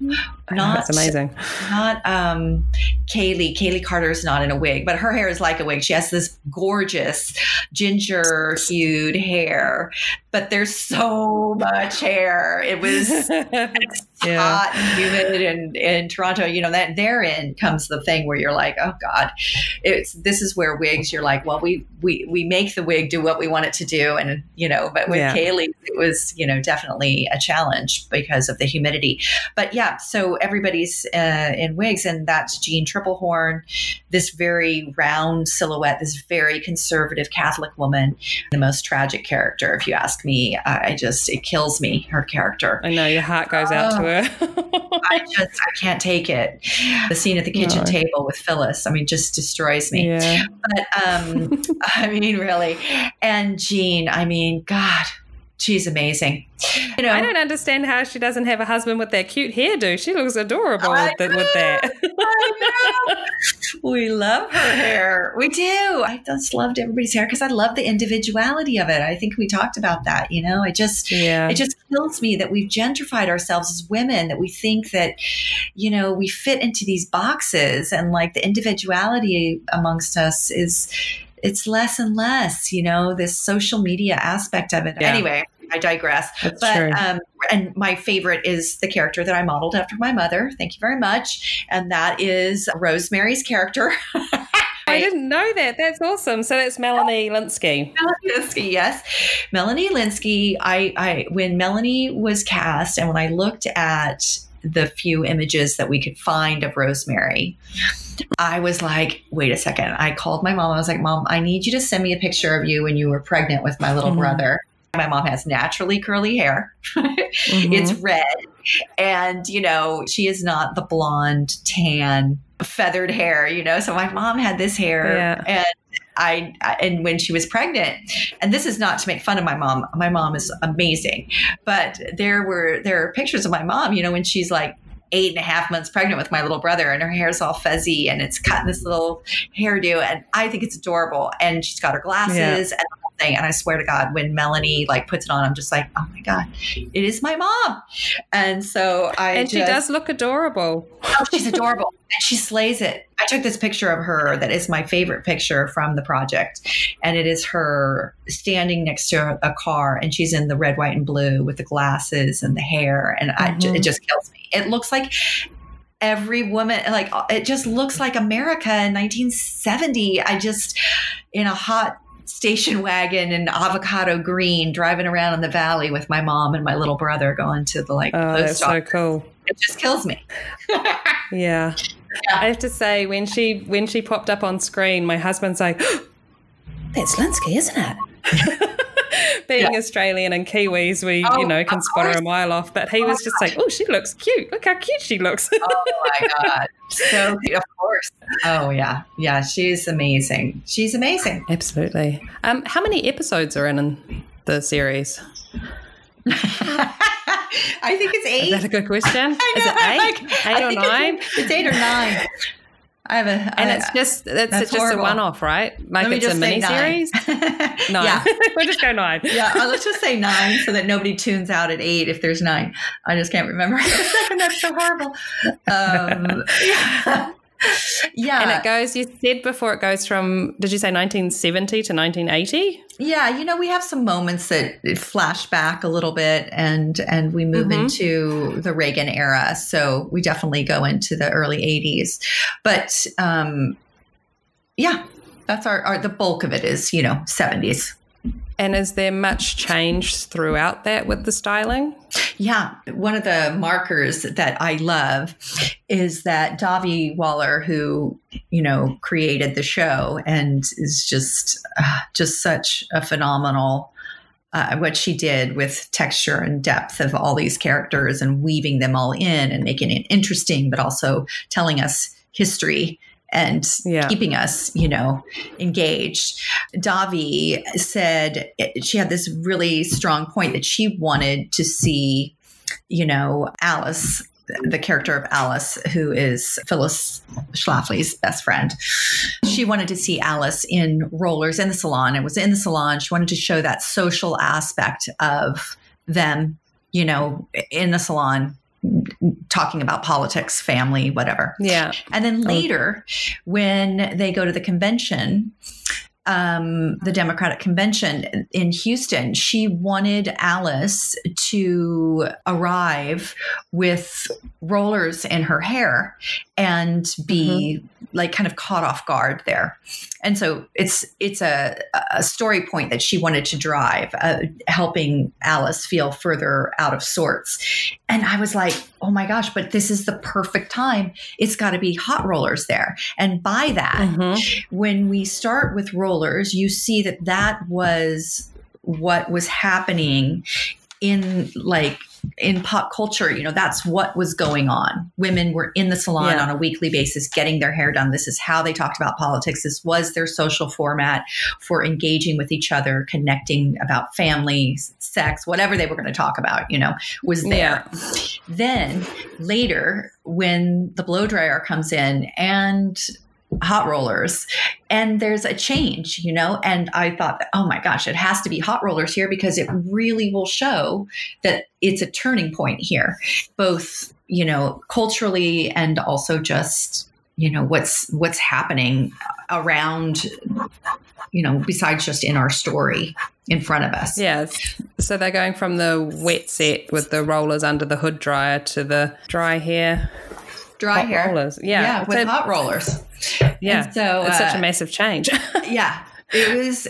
Speaker 5: not
Speaker 2: That's amazing.
Speaker 5: not um, Kayli. Kayli Carter is not in a wig, but her hair is like a wig. She has this gorgeous ginger hued hair, but there's so much hair. It was <laughs>
Speaker 2: yeah,
Speaker 5: hot and humid and in Toronto, you know, that therein comes the thing where you're like, oh God, it's this is where wigs, you're like, well, we we we make the wig do what we want it to do. And you know, but with
Speaker 2: Yeah.
Speaker 5: Kayli, it was, you know, definitely a challenge because of the humidity. But yeah, so everybody's uh, in wigs, and that's Jeanne Tripplehorn, this very round silhouette, this very conservative Catholic woman, the most tragic character, if you ask me. I I just it kills me, her character.
Speaker 2: I know your heart goes out to her. <laughs>
Speaker 5: I just I can't take it. The scene at the kitchen
Speaker 2: No.
Speaker 5: table with Phyllis, I mean, just destroys me.
Speaker 2: yeah,
Speaker 5: But um, <laughs> <laughs> I mean, really, and Jeanne, I mean, God, she's amazing. You know,
Speaker 2: I don't understand how she doesn't have a husband with that cute hairdo. She looks adorable
Speaker 5: I
Speaker 2: with, the, with that.
Speaker 5: We love her hair. We do. I just loved everybody's hair because I love the individuality of it. I think we talked about that. You know, I just
Speaker 2: yeah,
Speaker 5: it just kills me that we've gentrified ourselves as women that we think that you know we fit into these boxes and like the individuality amongst us is it's less and less you know this social media aspect of it
Speaker 2: Yeah.
Speaker 5: anyway i digress
Speaker 2: That's
Speaker 5: but
Speaker 2: true.
Speaker 5: um and my favorite is the character that i modeled after my mother thank you very much and that is rosemary's character <laughs>
Speaker 2: I didn't know that. That's awesome. So that's Melanie Lynskey.
Speaker 5: Melanie Lynskey, yes. Melanie Lynskey, I, I when Melanie was cast and when I looked at the few images that we could find of Rosemary, I was like, wait a second. I called my mom. I was like, Mom, I need you to send me a picture of you when you were pregnant with my little
Speaker 2: Mhm.
Speaker 5: brother. My mom has naturally curly hair. <laughs>
Speaker 2: Mm-hmm.
Speaker 5: It's red. And, you know, she is not the blonde, tan, feathered hair, you know. So my mom had this hair
Speaker 2: Yeah.
Speaker 5: and I, I and when she was pregnant, and this is not to make fun of my mom. My mom is amazing. But there were there are pictures of my mom, you know, when she's like eight and a half months pregnant with my little brother and her hair's all fuzzy and it's cut in this little hairdo and I think it's adorable. And she's got her glasses
Speaker 2: Yeah.
Speaker 5: and thing. And I swear to God, when Melanie like puts it on, I'm just like, oh my God, it is my mom. And so I
Speaker 2: And she
Speaker 5: just-
Speaker 2: does look adorable.
Speaker 5: Oh, she's adorable. And she slays it. I took this picture of her that is my favorite picture from the project. And it is her standing next to a car and she's in the red, white, and blue with the glasses and the hair. And I,
Speaker 2: Mhm.
Speaker 5: it just kills me. It looks like every woman, like, it just looks like America in 1970. I just, in a hot, Station wagon and avocado green, driving around in the valley with my mom and my little brother going to the like
Speaker 2: Oh, that's
Speaker 5: post
Speaker 2: so cool.
Speaker 5: It just kills me. <laughs>
Speaker 2: Yeah. I have to say, when she when she popped up on screen, my husband's like, <gasps> "That's Lynskey, isn't it?" <laughs> Being Australian and Kiwis, we
Speaker 5: Oh,
Speaker 2: you know can spot her a mile off. But he was just like, "Oh, she looks cute. Look how cute she looks."
Speaker 5: oh my god so of course oh yeah yeah she's amazing she's amazing
Speaker 2: Absolutely. Um, how many episodes are in, in the series? <laughs>
Speaker 5: i think it's eight.
Speaker 2: Is that a good question? <laughs>
Speaker 5: I
Speaker 2: Is it eight,
Speaker 5: like, I
Speaker 2: eight or
Speaker 5: think it's-
Speaker 2: nine?
Speaker 5: It's, eight or nine i have a
Speaker 2: And
Speaker 5: I-
Speaker 2: it's just it's
Speaker 5: that's
Speaker 2: just
Speaker 5: horrible.
Speaker 2: a one-off, right? Like it's a mini series. <laughs> Nine.
Speaker 5: yeah <laughs>
Speaker 2: we'll just go nine. <laughs>
Speaker 5: yeah uh, let's just say nine so that nobody tunes out at eight if there's nine i just can't remember that's so horrible um, yeah. Yeah
Speaker 2: And it goes. You said before it goes from. Did you say 1970 to 1980?
Speaker 5: Yeah, you know, we have some moments that flash back a little bit and and we move
Speaker 2: Mhm.
Speaker 5: into the Reagan era. So we definitely go into the early 80s. But um yeah, that's our, our the bulk of it is, you know, 70s.
Speaker 2: And is there much change throughout that with the styling?
Speaker 5: Yeah, one of the markers that I love is that Dahvi Waller, who you know created the show and is just uh, just such a phenomenal. Uh, what she did with texture and depth of all these characters and weaving them all in and making it interesting, but also telling us history and
Speaker 2: Yeah.
Speaker 5: keeping us, you know, engaged. Dahvi said she had this really strong point that she wanted to see, you know, Alice, the character of Alice, who is Phyllis Schlafly's best friend. She wanted to see Alice in rollers in the salon. It was in the salon. She wanted to show that social aspect of them, you know, in the salon talking about politics, family, whatever.
Speaker 2: Yeah.
Speaker 5: And then later, when they go to the convention, um, the Democratic convention in Houston, she wanted Alice to arrive with rollers in her hair and be like kind of caught off guard there. And so it's it's a, a story point that she wanted to drive, uh, helping Alice feel further out of sorts. And I was like, oh my gosh, but this is the perfect time. It's got to be hot rollers there. And by that,
Speaker 2: Mhm.
Speaker 5: when we start with rollers, you see that that was what was happening in like in pop culture you know that's what was going on. Women were in the salon
Speaker 2: Yeah.
Speaker 5: on a weekly basis getting their hair done. This is how they talked about politics. This was their social format for engaging with each other connecting about family sex whatever they were going to talk about you know was there. Then later, when the blow dryer comes in and hot rollers, and there's a change, you know, and I thought, oh my gosh, it has to be hot rollers here because it really will show that it's a turning point here, both you know culturally and also just you know what's what's happening around you know besides just in our story in front of us
Speaker 2: Yeah. So they're going from the wet set with the rollers under the hood dryer to the dry hair
Speaker 5: dry
Speaker 2: hot
Speaker 5: hair
Speaker 2: rollers. Yeah.
Speaker 5: yeah with
Speaker 2: So-
Speaker 5: hot rollers
Speaker 2: Yeah.
Speaker 5: And so
Speaker 2: it's such
Speaker 5: uh,
Speaker 2: a massive change. <laughs> <laughs>
Speaker 5: yeah it was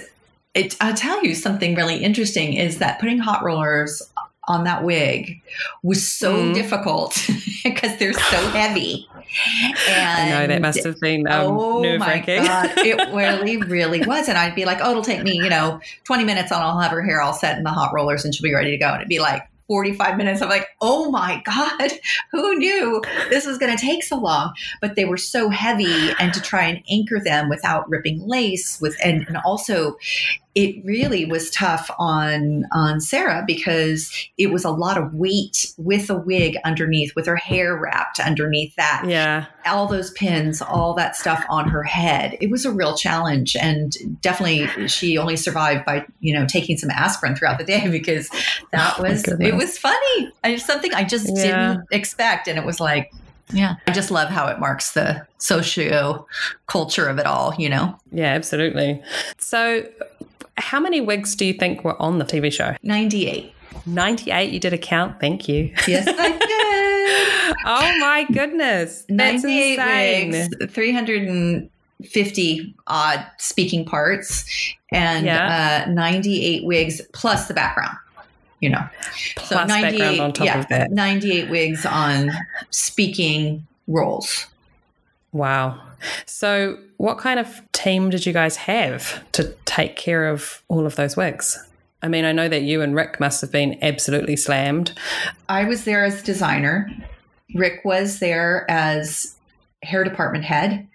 Speaker 5: it i'll tell you something really interesting is that putting hot rollers on that wig was so
Speaker 2: Mhm.
Speaker 5: difficult <laughs> because they're so heavy and
Speaker 2: I know that must have been um,
Speaker 5: oh my god it really really was and i'd be like oh it'll take me you know 20 minutes and i'll have her hair all set in the hot rollers and she'll be ready to go and it'd be like 45 minutes. I'm like oh my god <laughs> who knew this was going to take so long? But they were so heavy and to try and anchor them without ripping lace with and, and also it really was tough on on Sarah because it was a lot of weight with a wig underneath with her hair wrapped underneath that
Speaker 2: yeah.
Speaker 5: all those pins all that stuff on her head it was a real challenge and definitely she only survived by you know taking some aspirin throughout the day <laughs> because that
Speaker 2: Oh
Speaker 5: was
Speaker 2: goodness.
Speaker 5: it was funny it's something i just
Speaker 2: Yeah.
Speaker 5: didn't expect and it was like yeah i just love how it marks the socio culture of it all you know
Speaker 2: Yeah, absolutely. So, how many wigs do you think were on the TV show?
Speaker 5: 98
Speaker 2: 98. You did a count. Thank you.
Speaker 5: yes i <laughs> did
Speaker 2: oh my goodness. That's
Speaker 5: 98
Speaker 2: insane.
Speaker 5: wigs 350 odd speaking parts and
Speaker 2: Yeah.
Speaker 5: uh, 98 wigs plus the background you know
Speaker 2: Plus background on top
Speaker 5: yeah,
Speaker 2: of that.
Speaker 5: 98 wigs on speaking roles
Speaker 2: Wow. So, what kind of team did you guys have to take care of all of those wigs? I mean, I know that you and Rick must have been absolutely slammed.
Speaker 5: i was there as designer rick was there as hair department head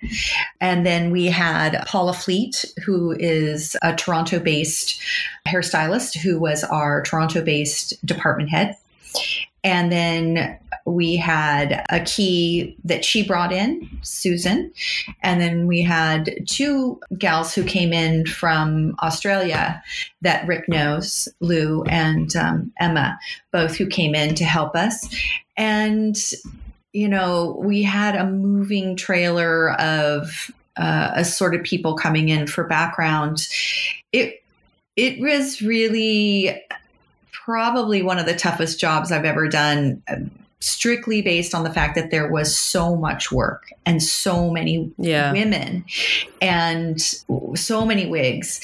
Speaker 5: and then we had paula fleet who is a toronto based hairstylist who was our toronto based department head and then we had a key that she brought in, Susan. And then we had two gals who came in from Australia that Rick knows, Lou and um, Emma, both who came in to help us. And, you know, we had a moving trailer of uh, assorted people coming in for background. It, it was really probably one of the toughest jobs I've ever done, strictly based on the fact that there was so much work and so many
Speaker 2: Yeah.
Speaker 5: women and so many wigs.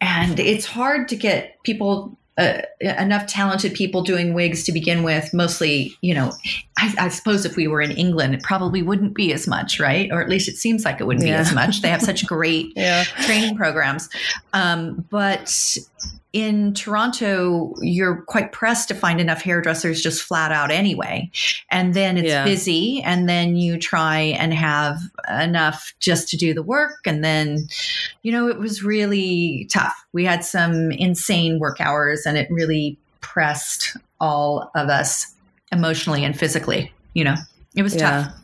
Speaker 5: and it's hard to get people uh, enough talented people doing wigs to begin with. Mostly, you know, I, I, suppose if we were in England, it probably wouldn't be as much, right? Or at least it seems like it wouldn't yeah. be as much. They have such <laughs> great yeah. training programs. Um, but in Toronto, you're quite pressed to find enough hairdressers just flat out anyway. And then it's yeah. busy, and then you try and have enough just to do the work. And then, you know, it was really tough. We had some insane work hours, and it really pressed all of us emotionally and physically, you know. It was yeah. tough.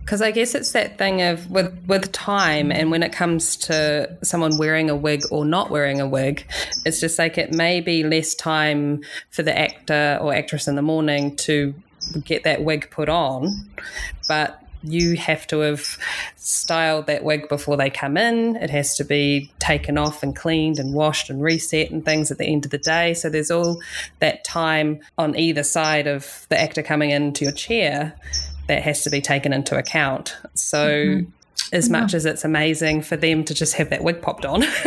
Speaker 2: Because I guess it's that thing of with with time, and when it comes to someone wearing a wig or not wearing a wig, it's just like it may be less time for the actor or actress in the morning to get that wig put on, but you have to have styled that wig before they come in. It has to be taken off and cleaned and washed and reset and things at the end of the day. So there's all that time on either side of the actor coming into your chair that has to be taken into account. So mm-hmm as much as it's amazing for them to just have that wig popped on <laughs>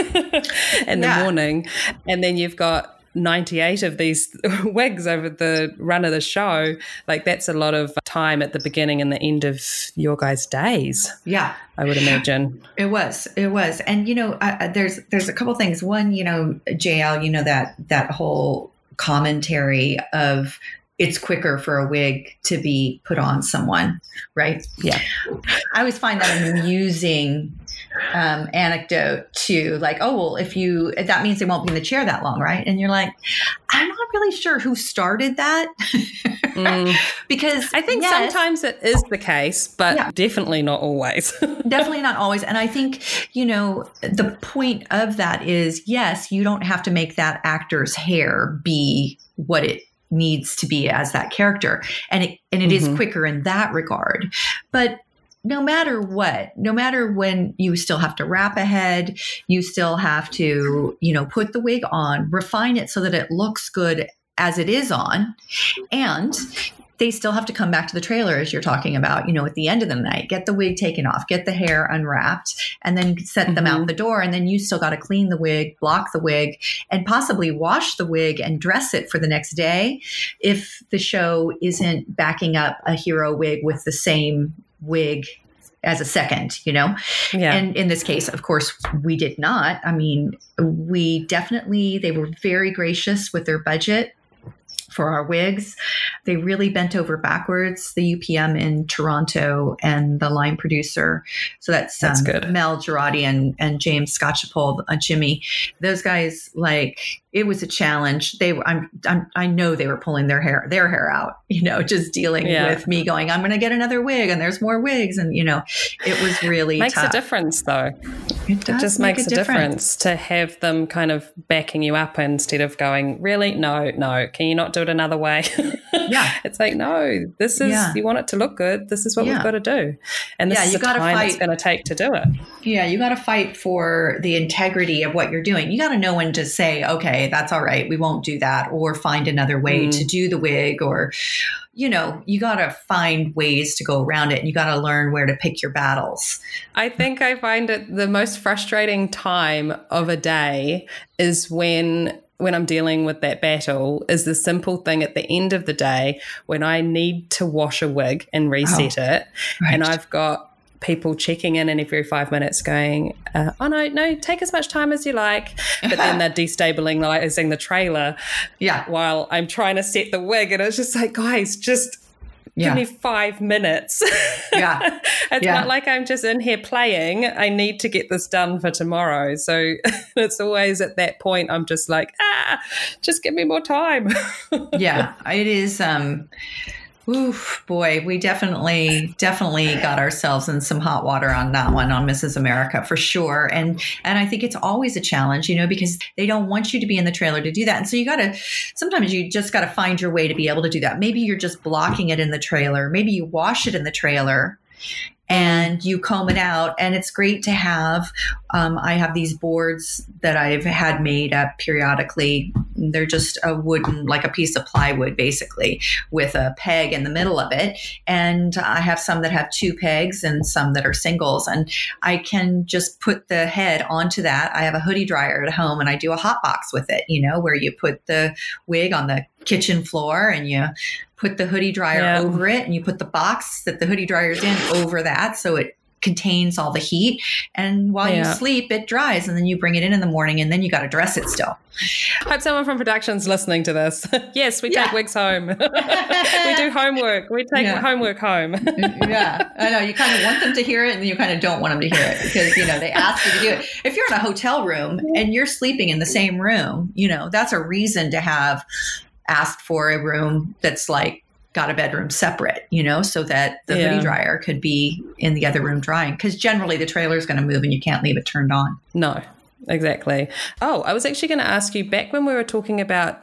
Speaker 2: in yeah. the morning. And then you've got 98 of these <laughs> wigs over the run of the show, like that's a lot of time at the beginning and the end of your guys' days.
Speaker 5: Yeah,
Speaker 2: I would imagine
Speaker 5: it was. It was, and you know, uh, there's there's a couple things. One, you know, JL, you know that that whole commentary of it's quicker for a wig to be put on someone, right?
Speaker 2: Yeah.
Speaker 5: I always find that amusing um, anecdote to like, oh, well, if you, that means they won't be in the chair that long, right? And you're like, I'm not really sure who started that. mm. <laughs> because
Speaker 2: I think yes, sometimes it is the case, but yeah. definitely not always. <laughs>
Speaker 5: definitely not always. And I think, you know, the point of that is yes, you don't have to make that actor's hair be what it needs to be as that character and it and it mm-hmm. is quicker in that regard but no matter what no matter when you still have to wrap a head you still have to you know put the wig on refine it so that it looks good as it is on and they still have to come back to the trailer as you're talking about, you know, at the end of the night, get the wig taken off, get the hair unwrapped, and then set mm-hmm. them out mm-hmm. the door. And then you still got to clean the wig, block the wig, and possibly wash the wig and dress it for the next day if the show isn't backing up a hero wig with the same wig as a second, you know? Yeah. And in this case, of course, we did not. I mean, we definitely, they were very gracious with their budget for our wigs. They really bent over backwards, the UPM in Toronto and the line producer. So that's,
Speaker 2: that's um, good.
Speaker 5: Mel Girardi and, and James Scotchapole, uh, Jimmy. Those guys, like, it was a challenge. They were, I'm, I'm, i know they were pulling their hair, their hair out, you know, just dealing yeah. with me going, I'm going to get another wig and there's more wigs. And, you know, it was really tough."
Speaker 2: makes
Speaker 5: tough.
Speaker 2: a difference though. It, it just makes a, difference. difference to have them kind of backing you up instead of going, really? No, no. Can you not do it another way?
Speaker 5: yeah. <laughs>
Speaker 2: It's like, no, this is, yeah. you want it to look good. This is what yeah. we've got to do. And this yeah, is you the gotta time fight. it's going to take to do it.
Speaker 5: Yeah. You got to fight for the integrity of what you're doing. You got to know when to say, okay, that's all right. We won't do that or find another way mm. to do the wig or, you know, you got to find ways to go around it and you got to learn where to pick your battles.
Speaker 2: I think I find it the most frustrating time of a day is when when I'm dealing with that battle is the simple thing at the end of the day when I need to wash a wig and reset oh, it right. and I've got people checking in and every five minutes going, uh, oh no, no, take as much time as you like. But then they're <laughs> destabilizing the trailer
Speaker 5: yeah.
Speaker 2: while I'm trying to set the wig. And it's just like, guys, just yeah. give me five minutes. <laughs>
Speaker 5: Yeah. <laughs>
Speaker 2: it's
Speaker 5: yeah.
Speaker 2: not like I'm just in here playing. I need to get this done for tomorrow. So it's always at that point I'm just like, ah, just give me more time.
Speaker 5: yeah. It is um Oof, boy, we definitely, definitely got ourselves in some hot water on that one on Mrs. America for sure. And and I think it's always a challenge, you know, because they don't want you to be in the trailer to do that. And so you gotta sometimes you just gotta find your way to be able to do that. Maybe you're just blocking it in the trailer. Maybe you wash it in the trailer and you comb it out. And it's great to have um, i have these boards that i've had made up periodically. They're just a wooden like a piece of plywood basically with a peg in the middle of it. And i have some that have two pegs and some that are singles. And i can just put the head onto that. I have a hoodie dryer at home and i do a hot box with it you know where you put the wig on the kitchen floor and you put the hoodie dryer
Speaker 2: Yeah.
Speaker 5: over it and you put the box that the hoodie dryer's in over that so it contains all the heat and while you sleep it dries and then you bring it in in the morning and then you got to dress it still
Speaker 2: Hope someone from production's listening to this. <laughs> yes, we take wigs home. <laughs> we do homework. We take
Speaker 5: Yeah.
Speaker 2: homework home. <laughs>
Speaker 5: Mm, mm, yeah, I know. You kind of want them to hear it, and you kind of don't want them to hear it because you know they ask you to do it. If you're in a hotel room and you're sleeping in the same room, you know that's a reason to have asked for a room that's like got a bedroom separate, you know, so that the
Speaker 2: Yeah.
Speaker 5: hoodie dryer could be in the other room drying. Because generally the trailer is going to move and you can't leave it turned on.
Speaker 2: No, exactly. Oh, I was actually going to ask you back when we were talking about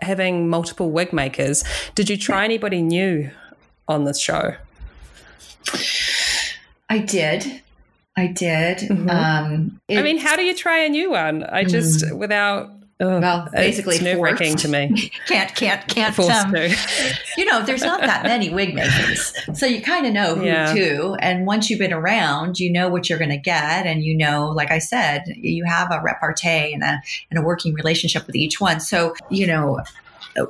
Speaker 2: having multiple wig makers, did you try anybody new on this show?
Speaker 5: I did. I did.
Speaker 2: Mhm.
Speaker 5: Um,
Speaker 2: I mean, how do you try a new one? I just, without. Oh,
Speaker 5: Well, basically
Speaker 2: it's nerve wracking to me. <laughs>
Speaker 5: can't, can't, can't. Um, <laughs> you know, there's not that many wig makers. So you kind of know who
Speaker 2: Yeah.
Speaker 5: to. And once you've been around, you know what you're going to get. And you know, like I said, you have a repartee and a, and a working relationship with each one. So, you know,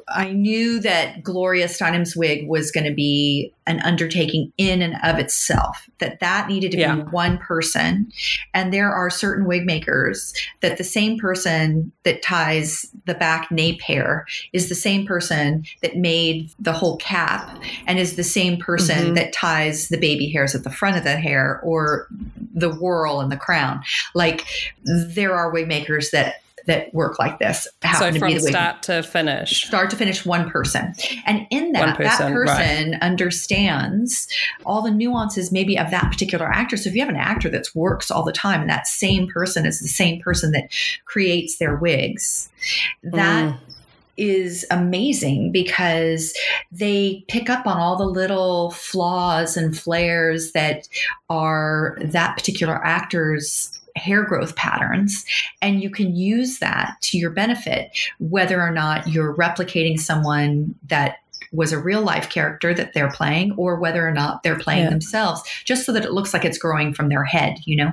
Speaker 5: I knew that Gloria Steinem's wig was going to be an undertaking in and of itself, that that needed to
Speaker 2: Yeah.
Speaker 5: be one person. And there are certain wig makers that the same person that ties the back nape hair is the same person that made the whole cap and is the same person
Speaker 2: Mhm.
Speaker 5: that ties the baby hairs at the front of the hair or the whirl and the crown. Like there are wig makers that that work like this.
Speaker 2: So
Speaker 5: to
Speaker 2: from
Speaker 5: be the wig
Speaker 2: start to finish.
Speaker 5: start to finish one person and in that that
Speaker 2: person, right.
Speaker 5: understands all the nuances maybe of that particular actor so if you have an actor that works all the time and that same person is the same person that creates their wigs that
Speaker 2: Mm.
Speaker 5: is amazing because they pick up on all the little flaws and flares that are that particular actor's hair growth patterns and you can use that to your benefit whether or not you're replicating someone that was a real life character that they're playing or whether or not they're playing
Speaker 2: Yeah.
Speaker 5: themselves just so that it looks like it's growing from their head you know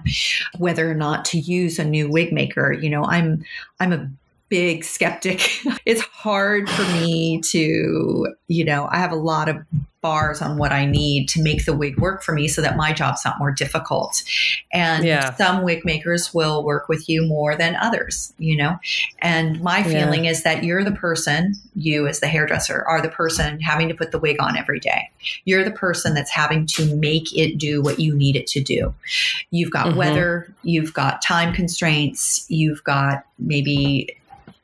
Speaker 5: whether or not to use a new wig maker you know i'm i'm a big skeptic <laughs> it's hard for me to you know i have a lot of bars on what i need to make the wig work for me so that my job's not more difficult and
Speaker 2: Yeah.
Speaker 5: some wig makers will work with you more than others you know and my
Speaker 2: Yeah.
Speaker 5: feeling is that you're the person you as the hairdresser are the person having to put the wig on every day you're the person that's having to make it do what you need it to do you've got
Speaker 2: Mhm.
Speaker 5: weather you've got time constraints you've got maybe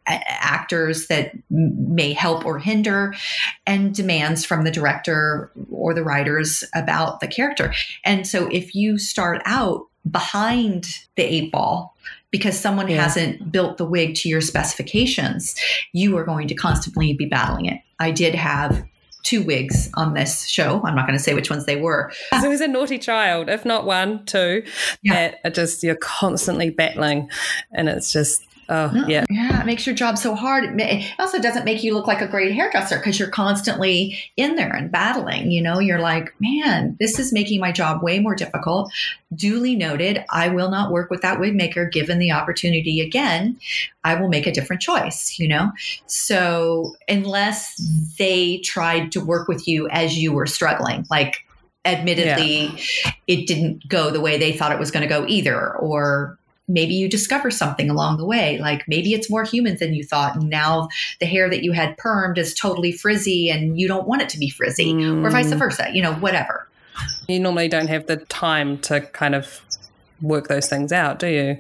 Speaker 5: actors that may help or hinder and demands from the director or the writers about the character and so if you start out behind the eight ball because someone
Speaker 2: Yeah.
Speaker 5: hasn't built the wig to your specifications you are going to constantly be battling it i did have two wigs on this show i'm not going to say which ones they were
Speaker 2: It was a naughty child, if not one, two,
Speaker 5: Yeah.
Speaker 2: that are just you're constantly battling, and it's just oh
Speaker 5: No,
Speaker 2: yeah,
Speaker 5: Yeah, it makes your job so hard. It also doesn't make you look like a great hairdresser because you're constantly in there and battling. You know, you're like, man, this is making my job way more difficult. Duly noted, I will not work with that wig maker given the opportunity again. I will make a different choice, you know? So, unless they tried to work with you as you were struggling, like, admittedly, it didn't go the way they thought it was going to go either, or maybe you discover something along the way like maybe it's more human than you thought and now the hair that you had permed is totally frizzy and you don't want it to be frizzy or vice
Speaker 2: Mm.
Speaker 5: versa you know whatever
Speaker 2: you normally don't have the time to kind of work those things out, do you?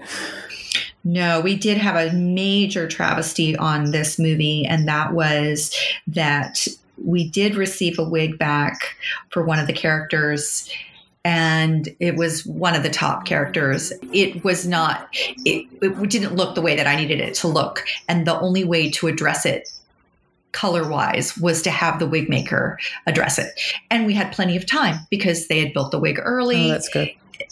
Speaker 5: no we did have a major travesty on this movie and that was that we did receive a wig back for one of the characters and it was one of the top characters. It was not, it, it didn't look the way that I needed it to look. And the only way to address it color wise was to have the wig maker address it. And we had plenty of time because they had built the wig early.
Speaker 2: Oh, that's good.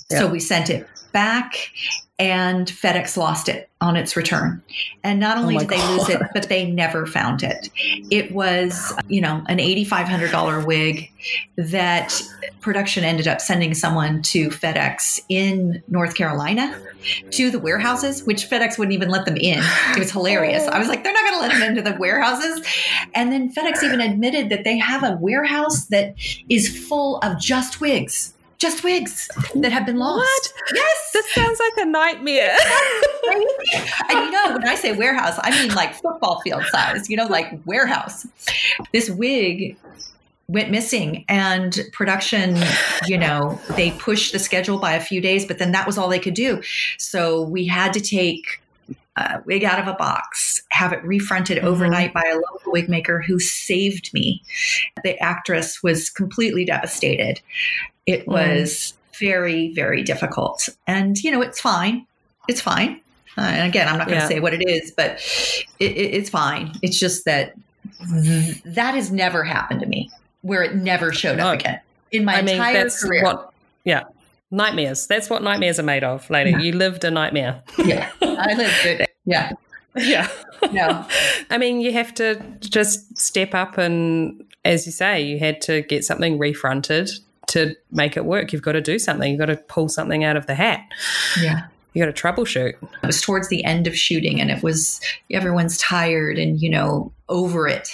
Speaker 5: So we sent it back and FedEx lost it on its return. And not oh only
Speaker 2: Oh
Speaker 5: did they lose it, but they never found it. It was, you know, an $8,500 wig that production ended up sending someone to FedEx in North Carolina to the warehouses, which FedEx wouldn't even let them in. It was hilarious. I was like, they're not going to let them into the warehouses. And then FedEx even admitted that they have a warehouse that is full of just wigs. Just wigs that have been lost.
Speaker 2: What?
Speaker 5: Yes.
Speaker 2: This sounds like a nightmare. <laughs>
Speaker 5: and you know, when I say warehouse, I mean like football field size, you know, like warehouse. This wig went missing and production, you know, they pushed the schedule by a few days, but then that was all they could do. So we had to take a wig out of a box, have it refronted
Speaker 2: Mhm.
Speaker 5: overnight by a local wig maker who saved me. The actress was completely devastated. It was very, very difficult. And, you know, it's fine. It's fine. Uh, and again, I'm not going to
Speaker 2: Yeah.
Speaker 5: say what it is, but it, it, it's fine. It's just that th- that has never happened to me where it never showed
Speaker 2: No.
Speaker 5: up again in my
Speaker 2: I mean,
Speaker 5: entire
Speaker 2: that's
Speaker 5: career.
Speaker 2: what, yeah, nightmares. That's what nightmares are made of, lady. You lived a nightmare.
Speaker 5: yeah, I lived it. Yeah, <laughs>
Speaker 2: yeah.
Speaker 5: no,
Speaker 2: I mean, you have to just step up and, as you say, you had to get something refronted to make it work. You've got to do something. You've got to pull something out of the hat.
Speaker 5: yeah.
Speaker 2: You got to troubleshoot.
Speaker 5: It was towards the end of shooting, and it was everyone's tired and you know over it,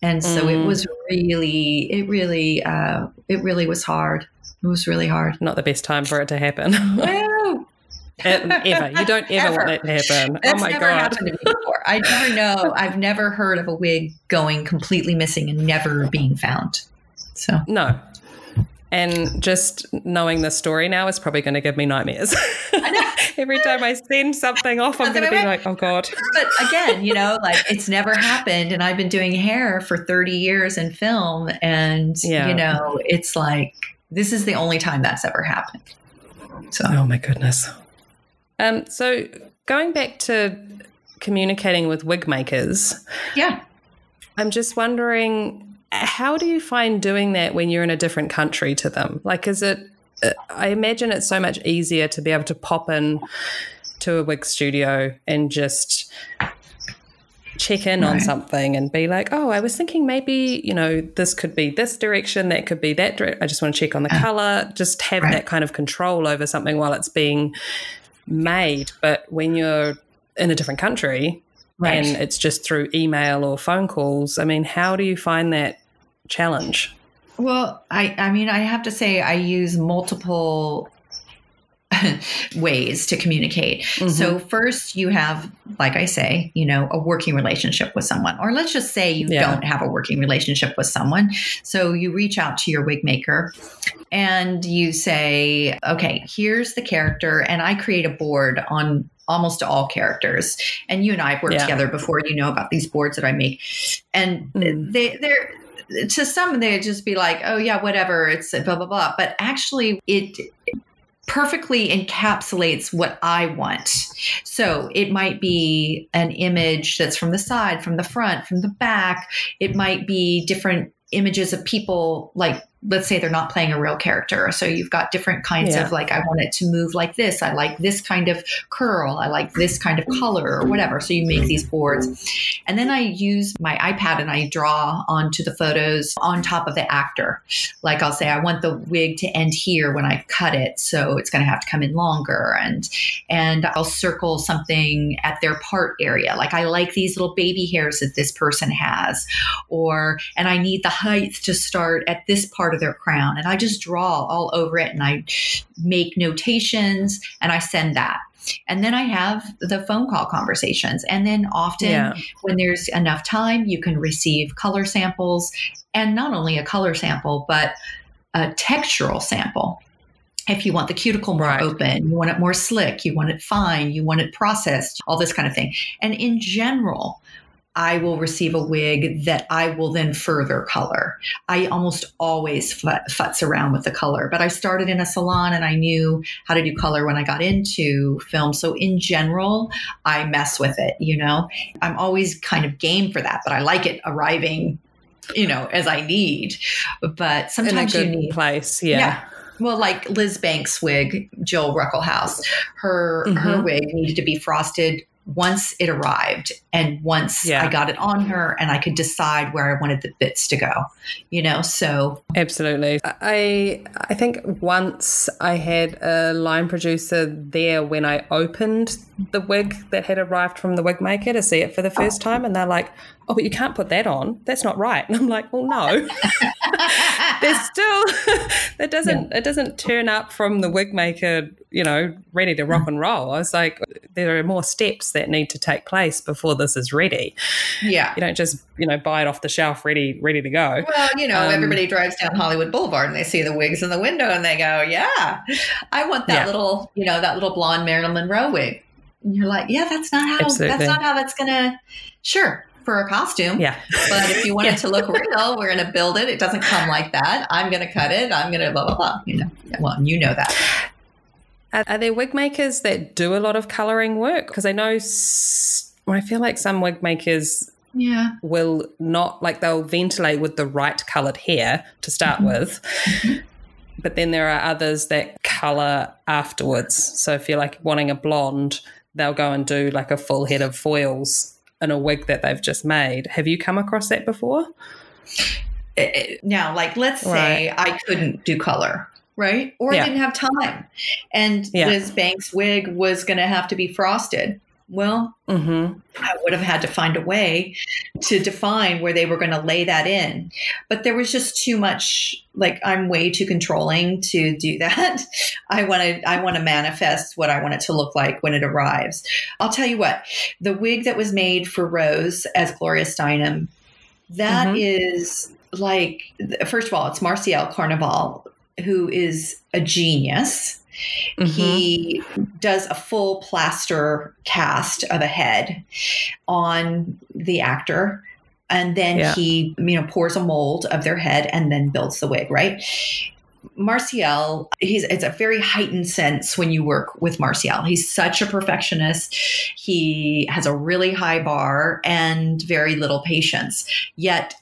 Speaker 5: and so it
Speaker 2: Mm.
Speaker 5: was really, it really, uh, it really was hard. It was really hard.
Speaker 2: Not the best time for it to happen. <laughs>
Speaker 5: Well,
Speaker 2: ever. You don't ever, want that to happen.
Speaker 5: That's
Speaker 2: oh my
Speaker 5: never
Speaker 2: God.
Speaker 5: happened to me before. I never know. <laughs> I've never heard of a wig going completely missing and never being found. So
Speaker 2: No. And just knowing the story now is probably going to give me nightmares. <laughs> Every time I send something off, I'm going to be like, oh God.
Speaker 5: but again, you know, like it's never happened. And I've been doing hair for 30 years in film. And,
Speaker 2: Yeah.
Speaker 5: you know, it's like this is the only time that's ever happened. So,
Speaker 2: Oh my goodness. Um, so going back to communicating with wig makers,
Speaker 5: yeah.
Speaker 2: I'm just wondering how do you find doing that when you're in a different country to them? Like, is it, uh, I imagine it's so much easier to be able to pop in to a wig studio and just check in on something and be like, oh, I was thinking maybe, you know, this could be this direction, that could be that direction. I just want to check on the color, just have
Speaker 5: Right.
Speaker 2: that kind of control over something while it's being made. But when you're in a different country,
Speaker 5: Right.
Speaker 2: and it's just through email or phone calls. I mean, how do you find that challenge?
Speaker 5: Well, I, I mean, I have to say, I use multiple <laughs> ways to communicate. So, mm-hmm. first, you have, like I say, you know, a working relationship with someone, or let's just say you
Speaker 2: Yeah.
Speaker 5: don't have a working relationship with someone. So, you reach out to your wig maker and you say, okay, here's the character, and I create a board on almost all characters. And you and I have worked
Speaker 2: Yeah.
Speaker 5: together before, you know about these boards that I make. And
Speaker 2: Mm.
Speaker 5: they, they're, to some they'd just be like oh yeah whatever it's blah blah blah but actually it perfectly encapsulates what i want so it might be an image that's from the side from the front from the back it might be different images of people like let's say they're not playing a real character so you've got different kinds
Speaker 2: Yeah.
Speaker 5: of like i want it to move like this i like this kind of curl i like this kind of color or whatever so you make these boards and then I use my iPad and I draw onto the photos on top of the actor. Like I'll say, I want the wig to end here when I cut it, so it's going to have to come in longer. And and I'll circle something at their part area. Like I like these little baby hairs that this person has, or and I need the height to start at this part of their crown. And I just draw all over it and I make notations and I send that. And then I have the phone call conversations. And then often
Speaker 2: Yeah.
Speaker 5: when there's enough time, you can receive color samples and not only a color sample, but a textural sample. If you want the cuticle more
Speaker 2: Right.
Speaker 5: open, you want it more slick, you want it fine, you want it processed, all this kind of thing. And in general, I will receive a wig that I will then further color. I almost always futz around with the color, but I started in a salon and I knew how to do color when I got into film. So in general, I mess with it, you know. I'm always kind of game for that, but I like it arriving, you know, as I need. But sometimes
Speaker 2: in a good
Speaker 5: you need
Speaker 2: place, yeah.
Speaker 5: yeah. Well, like Liz Banks' wig, Jill Ruckelshaus, her mm-hmm. her wig needed to be frosted once it arrived and once yeah. I got it on her and I could decide where I wanted the bits to go, you know? So
Speaker 2: absolutely. I, I think once I had a line producer there when I opened the wig that had arrived from the wig maker to see it for the first time. And they're like, oh, but you can't put that on. That's not right. And I'm like, well, no. <laughs> There's still <laughs> that doesn't yeah. it doesn't turn up from the wig maker, you know, ready to rock and roll. I was like, there are more steps that need to take place before this is ready.
Speaker 5: Yeah.
Speaker 2: You don't just, you know, buy it off the shelf ready, ready to go.
Speaker 5: Well, you know, um, everybody drives down Hollywood Boulevard and they see the wigs in the window and they go, Yeah, I want that yeah. little, you know, that little blonde Marilyn Monroe wig. And you're like, Yeah, that's not how Absolutely. that's not how that's gonna sure for a costume.
Speaker 2: Yeah.
Speaker 5: But if you want <laughs> yeah. it to look real, we're going to build it. It doesn't come like that. I'm going to cut it. I'm going to blah, blah, blah. You know, well, you know that.
Speaker 2: Are, are there wig makers that do a lot of coloring work? Because I know, I feel like some wig makers
Speaker 5: yeah.
Speaker 2: will not, like, they'll ventilate with the right colored hair to start mm-hmm. with. Mm-hmm. But then there are others that color afterwards. So if you're like wanting a blonde, they'll go and do like a full head of foils in a wig that they've just made. Have you come across that before?
Speaker 5: Now, like, let's say right. I couldn't do color, right? Or yeah. I didn't have time, and yeah. Liz Banks' wig was going to have to be frosted. Well, mm-hmm. I would have had to find a way to define where they were going to lay that in. But there was just too much, like, I'm way too controlling to do <laughs> that. I want to, I want to manifest what I want it to look like when it arrives. I'll tell you what, the wig that was made for Rose as Gloria Steinem, that mm-hmm. is like, first of all, it's Marcial Carnaval, who is a genius Mm-hmm. He does a full plaster cast of a head on the actor and then yeah. he you know pours a mold of their head and then builds the wig right Marcial, he's it's a very heightened sense when you work with Marcial. He's such a perfectionist. He has a really high bar and very little patience. Yet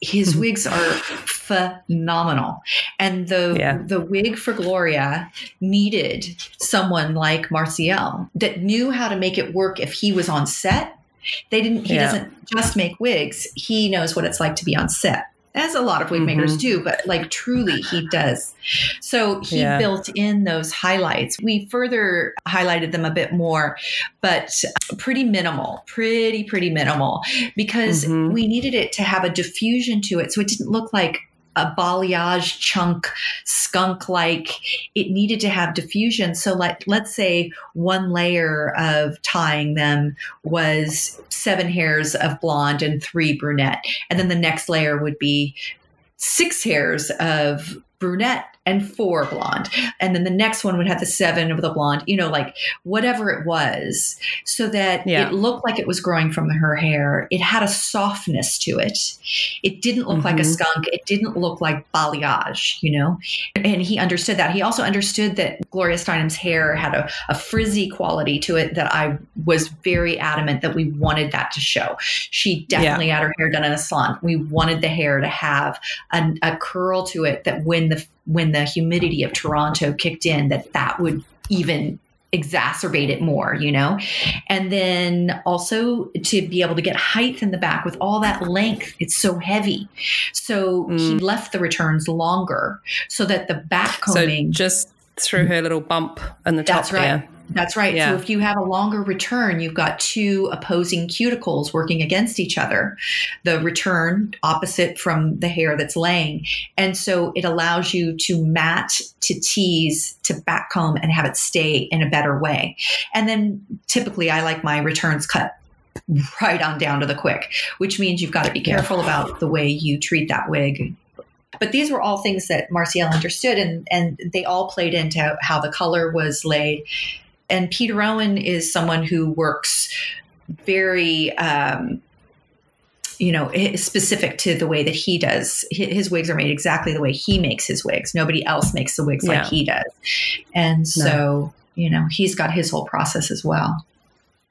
Speaker 5: his mm-hmm. wigs are phenomenal and the yeah. the wig for gloria needed someone like marcial that knew how to make it work if he was on set they didn't he yeah. doesn't just make wigs he knows what it's like to be on set as a lot of wig makers mm-hmm. do, but like truly he does. So he yeah. built in those highlights. We further highlighted them a bit more, but pretty minimal, pretty, pretty minimal because mm-hmm. we needed it to have a diffusion to it. So it didn't look like a balayage chunk skunk like it needed to have diffusion. So like let's say one layer of tying them was seven hairs of blonde and three brunette. And then the next layer would be six hairs of brunette and four blonde. And then the next one would have the seven of the blonde, you know, like whatever it was, so that yeah. it looked like it was growing from her hair. It had a softness to it. It didn't look mm-hmm. like a mm-hmm. skunk. It didn't look like balayage, you know? And he understood that. He also understood that Gloria Steinem's hair had a, a frizzy quality to it that I was very adamant that we wanted that to show. She definitely yeah. had her hair done in a salon. We wanted the hair to have a, a curl to it that when the when the humidity of Toronto kicked in that that would even exacerbate it more, you know? And then also to be able to get height in the back with all that length, it's so heavy. So mm. he left the returns longer so that the back combing.
Speaker 2: So just through mm-hmm. her little bump in the top
Speaker 5: That's right.
Speaker 2: there.
Speaker 5: That's right. Yeah. So if you have a longer return, you've got two opposing cuticles working against each other. The return opposite from the hair that's laying. And so it allows you to mat, to tease, to backcomb and have it stay in a better way. And then typically I like my returns cut right on down to the quick, which means you've got to be careful about the way you treat that wig but these were all things that Marcial understood, and, and they all played into how the color was laid. And Peter Owen is someone who works very um, you know specific to the way that he does. His wigs are made exactly the way he makes his wigs. Nobody else makes the wigs yeah. like he does. And so no. you know he's got his whole process as well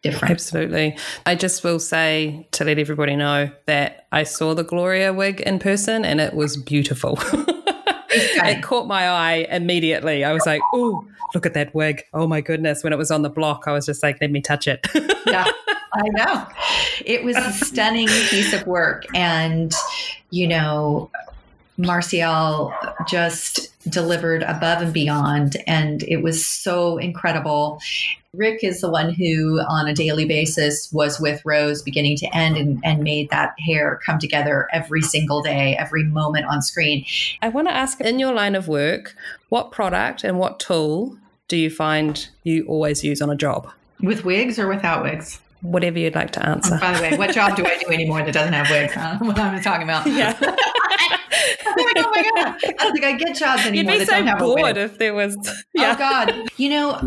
Speaker 5: different
Speaker 2: absolutely i just will say to let everybody know that i saw the gloria wig in person and it was beautiful <laughs> it caught my eye immediately i was like oh look at that wig oh my goodness when it was on the block i was just like let me touch it <laughs>
Speaker 5: yeah I know. It was a stunning piece of work. And, you know, Marcial just delivered above and beyond. And it was so incredible. Rick is the one who, on a daily basis, was with Rose beginning to end and, and made that hair come together every single day, every moment on screen.
Speaker 2: I want to ask in your line of work, what product and what tool do you find you always use on a job?
Speaker 5: With wigs or without wigs?
Speaker 2: whatever you'd like to answer.
Speaker 5: Oh, by the way, what job do I do anymore that doesn't have wigs? Huh? <laughs> What I'm talking about. Yeah. <laughs> like, oh my god! <laughs> I don't think I get jobs anymore.
Speaker 2: You'd be
Speaker 5: so
Speaker 2: bored if there was.
Speaker 5: Yeah. Oh god! You know,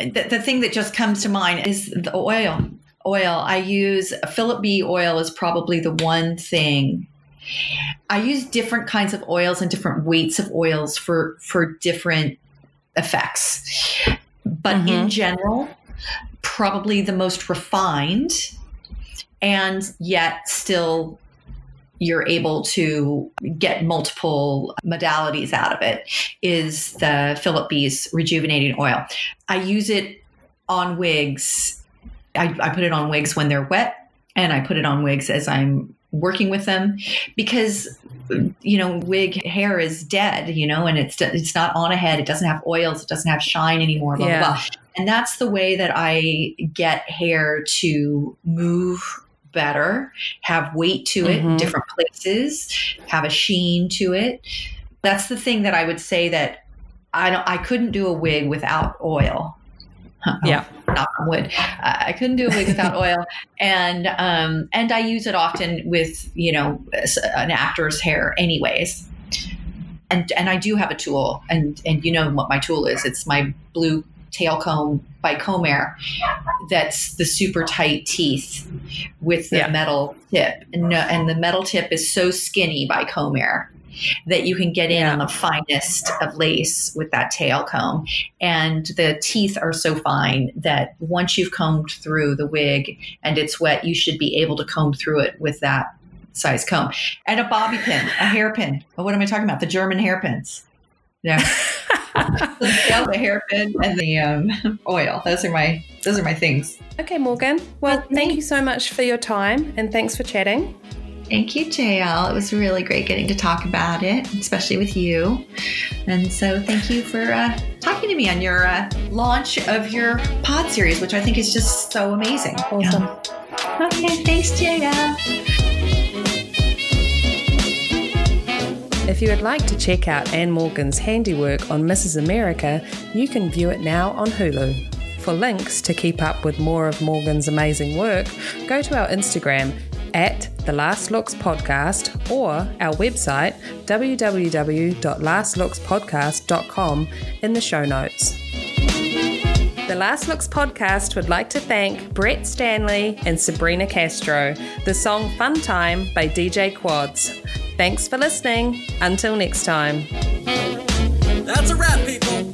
Speaker 5: the, the thing that just comes to mind is the oil. Oil. I use Philip B. oil is probably the one thing. I use different kinds of oils and different weights of oils for for different effects. But mm-hmm. in general, probably the most refined and yet still you're able to get multiple modalities out of it is the Philip B's rejuvenating oil. I use it on wigs. I, I, put it on wigs when they're wet, and I put it on wigs as I'm working with them because you know wig hair is dead you know and it's it's not on a head it doesn't have oils it doesn't have shine anymore blah, yeah. blah, blah. And that's the way that I get hair to move better, have weight to it mm-hmm. in different places, have a sheen to it. That's the thing that I would say that I don't I couldn't do a wig without oil.
Speaker 2: Yeah,
Speaker 5: oh, not wood. I couldn't do a wig without <laughs> oil, and um, and I use it often with you know an actor's hair, anyways. And and I do have a tool, and and you know what my tool is? It's my blue tail comb by Comare that's the super tight teeth with the yeah. metal tip. And, and the metal tip is so skinny by Comare that you can get in on the finest of lace with that tail comb. And the teeth are so fine that once you've combed through the wig and it's wet, you should be able to comb through it with that size comb. And a bobby pin, a hairpin. Oh, what am I talking about? The German hairpins. Yeah. <laughs> the hairpin and the um, <laughs> oil. Those are my those are my things.
Speaker 2: Okay, Morgan. Well, thank you so much for your time and thanks for chatting.
Speaker 5: Thank you, JL. It was really great getting to talk about it, especially with you. And so, thank you for uh, talking to me on your uh, launch of your pod series, which I think is just so amazing.
Speaker 2: Awesome.
Speaker 5: Yeah. Okay, thanks, JL.
Speaker 2: If you would like to check out Anne Morgan's handiwork on Mrs. America, you can view it now on Hulu. For links to keep up with more of Morgan's amazing work, go to our Instagram at the Last Looks Podcast or our website www.lastlookspodcast.com in the show notes. The Last Looks podcast would like to thank Brett Stanley and Sabrina Castro. The song Fun Time by DJ Quads. Thanks for listening. Until next time. That's a wrap, people.